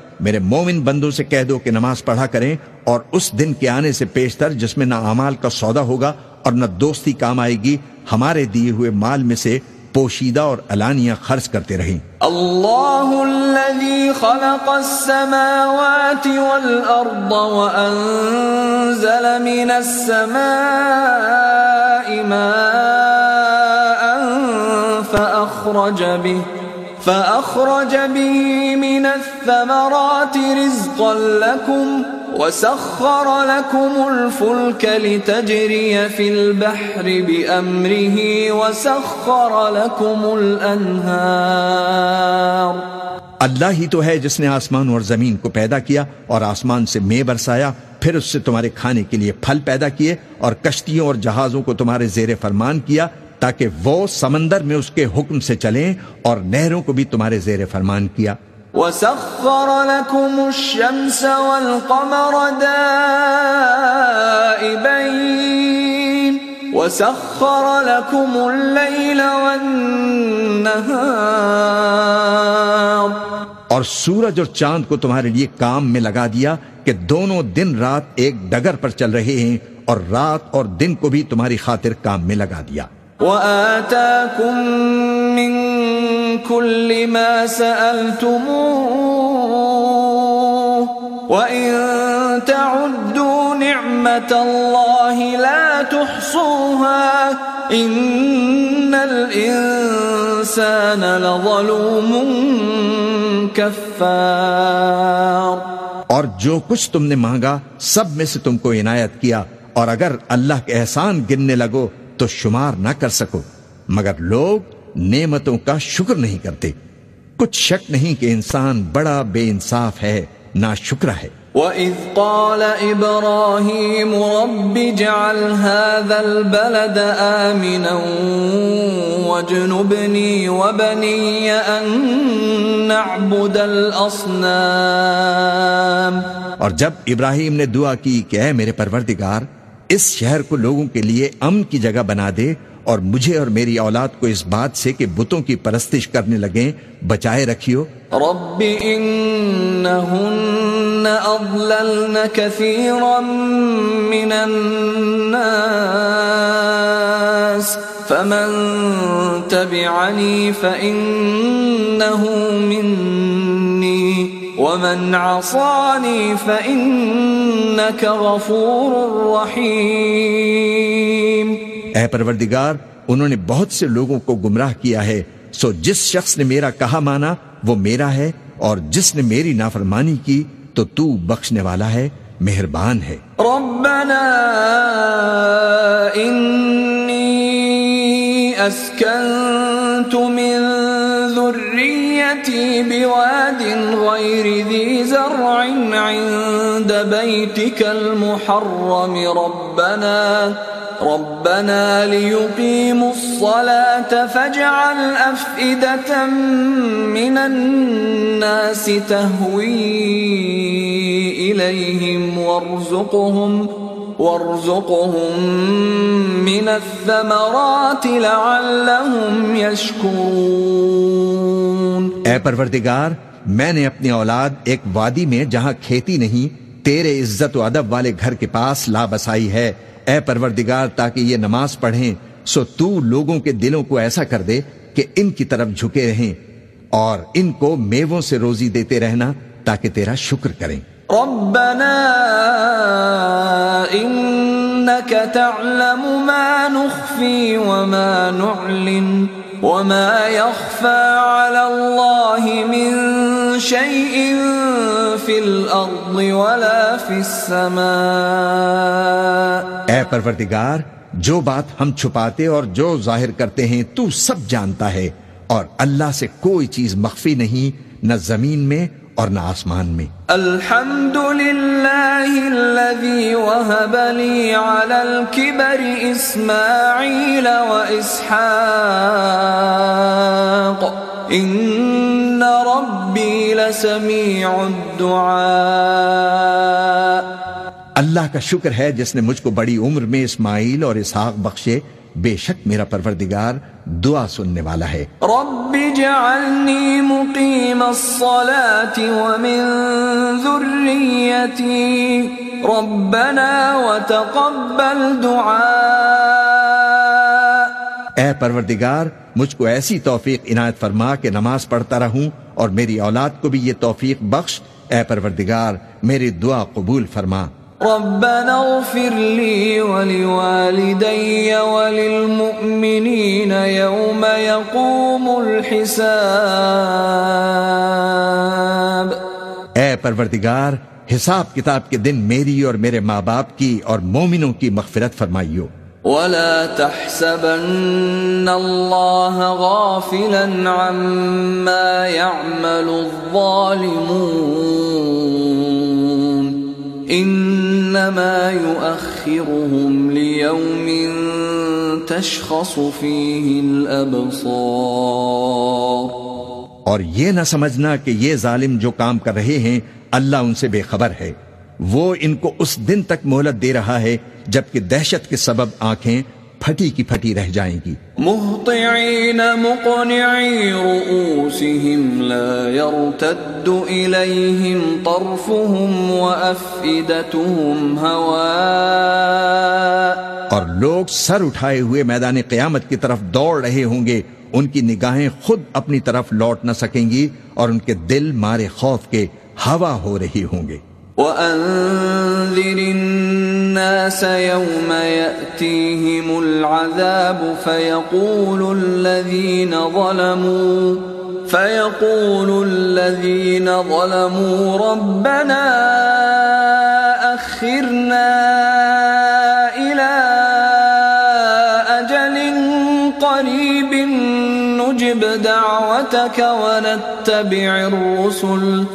[SPEAKER 2] میرے مومن بندوں سے کہہ دو کہ نماز پڑھا کریں اور اس دن کے آنے سے پیشتر جس میں نہ اعمال کا سودا ہوگا اور نہ دوستی کام آئے گی، ہمارے دیے ہوئے مال میں سے پوشیدہ اور علانیہ خرچ کرتے رہیں۔
[SPEAKER 1] الله الذي خلق السماوات والأرض وأنزل من السماء ماء فأخرج به فأخرج به من الثمرات رزقا لكم وسخر لكم الفلك لتجري في البحر بأمره وسخر لكم الأنهار
[SPEAKER 2] اللہ ہی تو ہے جس نے آسمان اور زمین کو پیدا کیا اور آسمان سے مے برسایا، پھر اس سے تمہارے کھانے کے لیے پھل پیدا کیے اور کشتیوں اور جہازوں کو تمہارے زیر فرمان کیا تاکہ وہ سمندر میں اس کے حکم سے چلیں اور نہروں کو بھی تمہارے زیر فرمان کیا۔
[SPEAKER 1] وسخر لكم الشمس والقمر دائبين وسخر لكم الليل والنهار
[SPEAKER 2] اور سورج اور چاند کو تمہارے لیے کام میں لگا دیا کہ دونوں دن رات ایک ڈگر پر چل رہے ہیں اور رات اور دن کو بھی تمہاری خاطر کام میں لگا دیا۔
[SPEAKER 1] وآتاكم من كل ما سألتموه وإن تعدوا نعمة الله لا تحصوها إن الإنسان لظلوم كفار.
[SPEAKER 2] اور جو کچھ تم نے مانگا سب میں سے تم کو عنایت کیا اور اگر اللہ کے احسان گننے لگو تو شمار نہ کر سکو مگر لوگ نعمتوں کا شکر نہیں کرتے۔ کچھ شک نہیں کہ انسان بڑا بے انصاف ہے نا شکر ہے۔
[SPEAKER 1] وَإِذْ قَالَ إِبْرَاهِيمُ رَبِّ جَعَلْ هَذَا الْبَلَدَ آمِنًا وَاجْنُبْنِي وَبَنِيَّ أَن نَّعْبُدَ الْأَصْنَامِ۔
[SPEAKER 2] اور جب ابراہیم نے دعا کی کہ اے میرے پروردگار اس شہر کو لوگوں کے لیے امن کی جگہ بنا دے اور مجھے اور میری اولاد کو اس بات سے کہ بتوں کی پرستش کرنے لگیں، بچائے رکھیو۔
[SPEAKER 1] رب انہن اضللن كثيرا من الناس، فمن تبعني فإنه مني ومن عصاني فإنك غفور رحيم۔
[SPEAKER 2] اے پروردگار انہوں نے بہت سے لوگوں کو گمراہ کیا ہے۔ سو جس شخص نے میرا کہا مانا وہ میرا ہے اور جس نے میری نافرمانی کی تو تو بخشنے والا ہے مہربان ہے۔
[SPEAKER 1] ربنا إني أسكنت من بواد غير ذي زرع عند بيتك المحرم. ربنا ربنا ليقيموا الصلاة فاجعل أفئدة من الناس تهوي إليهم وارزقهم. وارزقهم من الثمرات لعلهم يشكرون۔
[SPEAKER 2] اے پروردگار، میں نے اپنی اولاد ایک وادی میں جہاں کھیتی نہیں، تیرے عزت و ادب والے گھر کے پاس لا بسائی ہے۔ اے پروردگار، تاکہ یہ نماز پڑھیں، سو تو لوگوں کے دلوں کو ایسا کر دے کہ ان کی طرف جھکے رہیں اور ان کو میووں سے روزی دیتے رہنا، تاکہ تیرا شکر کریں۔
[SPEAKER 1] ربنا إنك تعلم ما نخفي وما نعلن وما يخفى على الله من شيء في الأرض ولا في السماء.
[SPEAKER 2] اے پروردگار، جو بات ہم چھپاتے اور جو ظاہر کرتے ہیں تو سب جانتا ہے اور اللہ سے کوئی چیز مخفی نہیں، نہ زمین میں اور نہ آسمان میں۔
[SPEAKER 1] الحمد لله الذي وهب لي على الكبر إسماعيل وإسحاق إن ربي لسميع الدعاء۔
[SPEAKER 2] اللہ کا شکر ہے جس نے مجھ کو بڑی عمر میں اسماعیل اور اسحاق بخشے۔ بے شک میرا پروردگار دعا سننے والا ہے۔
[SPEAKER 1] رب جعلني مقيم الصلاة ومن ذريتي ربنا وتقبل دعاء۔
[SPEAKER 2] اے پروردگار مجھ کو ایسی توفیق عنایت فرما کہ نماز پڑھتا رہوں اور میری اولاد کو بھی یہ توفیق بخش۔ اے پروردگار میری دعا قبول فرما۔
[SPEAKER 1] ربنا اغفر لي ولوالدي وللمؤمنين يوم يقوم الحساب.
[SPEAKER 2] اے پروردگار حساب کتاب کے دن میری اور میرے ماں باپ کی اور مومنوں کی مغفرت فرمائیو۔
[SPEAKER 1] ولا تحسبن الله غافلا عما يعمل الظالمون. انما يؤخرهم ليوم تشخص فيه الابصار
[SPEAKER 2] اور یہ نہ سمجھنا کہ یہ ظالم جو کام کر رہے ہیں، اللہ ان سے بے خبر ہے۔ وہ ان کو اس دن تک مہلت دے رہا ہے، جبکہ دہشت کے سبب آنکھیں پھٹی کی پھٹی رہ جائیں گی۔
[SPEAKER 1] مهطعين مقنعي رؤوسهم لا يرتد إليهم طرفهم وأفئدتهم هواء۔
[SPEAKER 2] اور لوگ سر اٹھائے ہوئے میدان قیامت کی طرف دوڑ رہے ہوں گے۔ ان کی نگاہیں خود اپنی طرف لوٹ نہ سکیں گی اور ان کے دل مارے خوف کے ہوا ہو رہی ہوں گے۔
[SPEAKER 1] وأنذر الناس يوم يأتيهم العذاب فيقول الذين ظلموا فيقول الذين ظلموا ربنا أخرنا إلى أجل قريب نجب دعوتك ونتبع الرسل.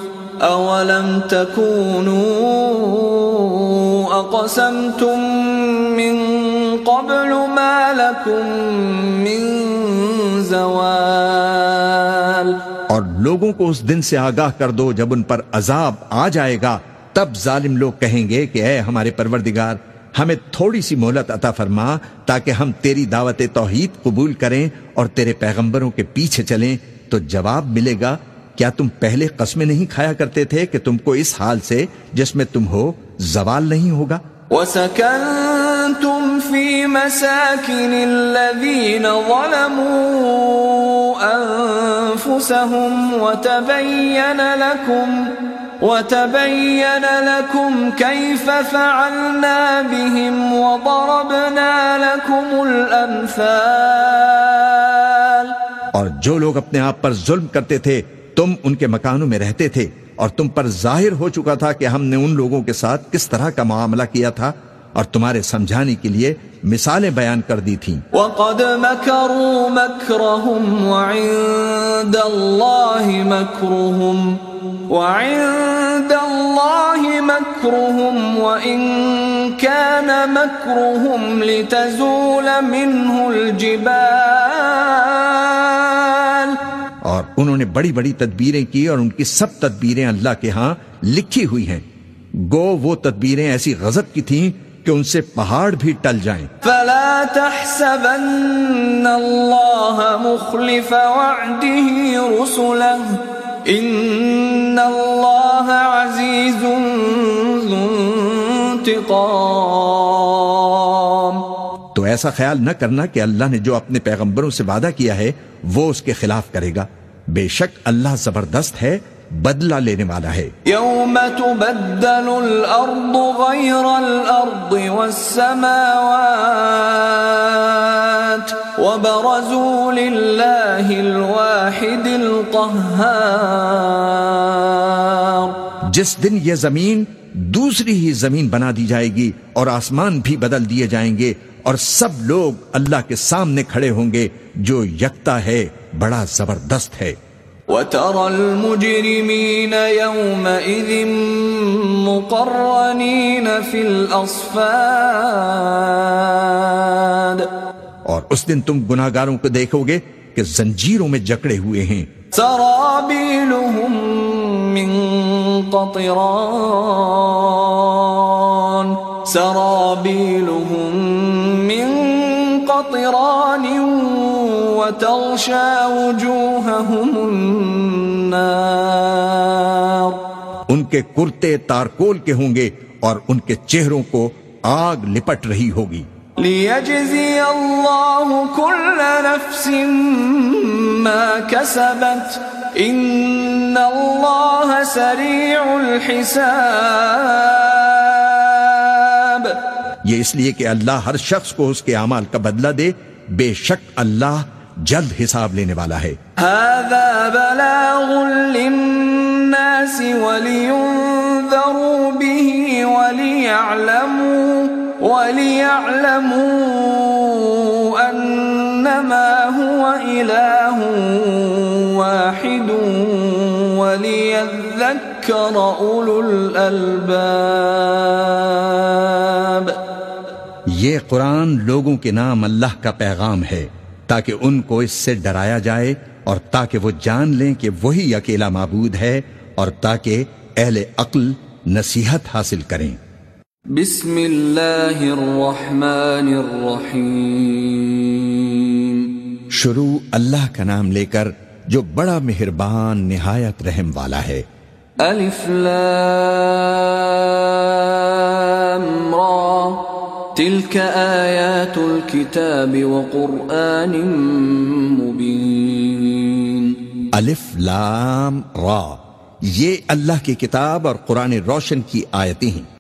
[SPEAKER 1] أولم تكونوا أقسمتم من قبل ما لكم من زوال
[SPEAKER 2] اور لوگوں کو اس دن سے آگاہ کر دو جب ان پر عذاب آ جائے گا۔ تب ظالم لوگ کہیں گے کہ اے ہمارے پروردگار، ہمیں تھوڑی سی مہلت عطا فرما تاکہ ہم تیری دعوت توحید قبول کریں اور تیرے پیغمبروں کے پیچھے چلیں تو جواب ملے گا کیا تم پہلے قسمیں نہیں کھایا کرتے تھے کہ تم کو اس حال سے جس میں تم ہو زوال نہیں ہوگا؟
[SPEAKER 1] وسكنتم في مساكن الذين ظلموا أنفسهم وتبين لكم وتبين لكم كيف فعلنا بهم وضربنا لكم الأمثال
[SPEAKER 2] اور جو لوگ اپنے آپ پر ظلم کرتے تھے تم ان کے مکانوں میں رہتے تھے اور تم پر ظاہر ہو چکا تھا کہ ہم نے ان لوگوں کے ساتھ کس طرح کا معاملہ کیا تھا اور تمہارے سمجھانے کے لیے مثالیں بیان کر دی تھیں۔
[SPEAKER 1] وقد مكروا مكرهم وعند الله مكرهم وعند الله مكرهم وإن كان مكرهم لتزول منه الجبال
[SPEAKER 2] اور انہوں نے بڑی بڑی تدبیریں کی اور ان کی سب تدبیریں اللہ کے ہاں لکھی ہوئی ہیں۔ گو وہ تدبیریں ایسی غضب کی تھیں کہ ان سے پہاڑ بھی ٹل جائیں۔
[SPEAKER 1] فلا تحسبن الله مخلف وعده رسله، ان الله عزيز ذو انتقام۔
[SPEAKER 2] ایسا خیال نہ کرنا کہ اللہ نے جو اپنے پیغمبروں سے وعدہ کیا ہے وہ اس کے خلاف کرے گا۔ بے شک اللہ زبردست ہے بدلہ لینے والا ہے۔
[SPEAKER 1] يوم تبدل الأرض غير الأرض والسماوات وبرزوا لله الواحد القهار
[SPEAKER 2] جس دن یہ زمین دوسری ہی زمین بنا دی جائے گی اور آسمان بھی بدل دیے جائیں گے اور سب لوگ اللہ کے سامنے کھڑے ہوں گے جو یکتا ہے بڑا زبردست ہے۔
[SPEAKER 1] وترى المجرمين يومئذ مقرنين في الأصفاد۔
[SPEAKER 2] اور اس دن تم گناہگاروں کو دیکھو گے کہ زنجیروں میں جکڑے ہوئے ہیں۔
[SPEAKER 1] من قطران سرابيلهم من قطران وتغشى وجوههم النار۔
[SPEAKER 2] ان کے کرتے تارکول کے ہوں گے اور ان کے چہروں کو آگ لپٹ رہی ہوگی۔
[SPEAKER 1] ليجزي الله كل نفس ما كسبت إن الله سريع الحساب
[SPEAKER 2] یہ اس لیے کہ اللہ ہر شخص کو اس کے اعمال کا بدلہ دے۔ بے شک اللہ جلد حساب لینے والا ہے۔
[SPEAKER 1] هذا بلاغ للناس ولينذروا به وليعلموا وليعلموا أنما هو إله واحد وليذكر أولو الألباب
[SPEAKER 2] یہ قرآن لوگوں کے نام اللہ کا پیغام ہے تاکہ ان کو اس سے ڈرایا جائے اور تاکہ وہ جان لیں کہ وہی اکیلا معبود ہے اور تاکہ اہل عقل نصیحت حاصل کریں۔
[SPEAKER 1] بسم اللہ الرحمن الرحیم
[SPEAKER 2] شروع اللہ کا نام لے کر جو بڑا مہربان نہایت رحم والا ہے۔
[SPEAKER 1] الف لام را۔ تلك آیات الكتاب وقرآن مبین۔
[SPEAKER 2] الف لام را۔ یہ اللہ کی کتاب اور قرآن روشن کی آیتیں ہیں۔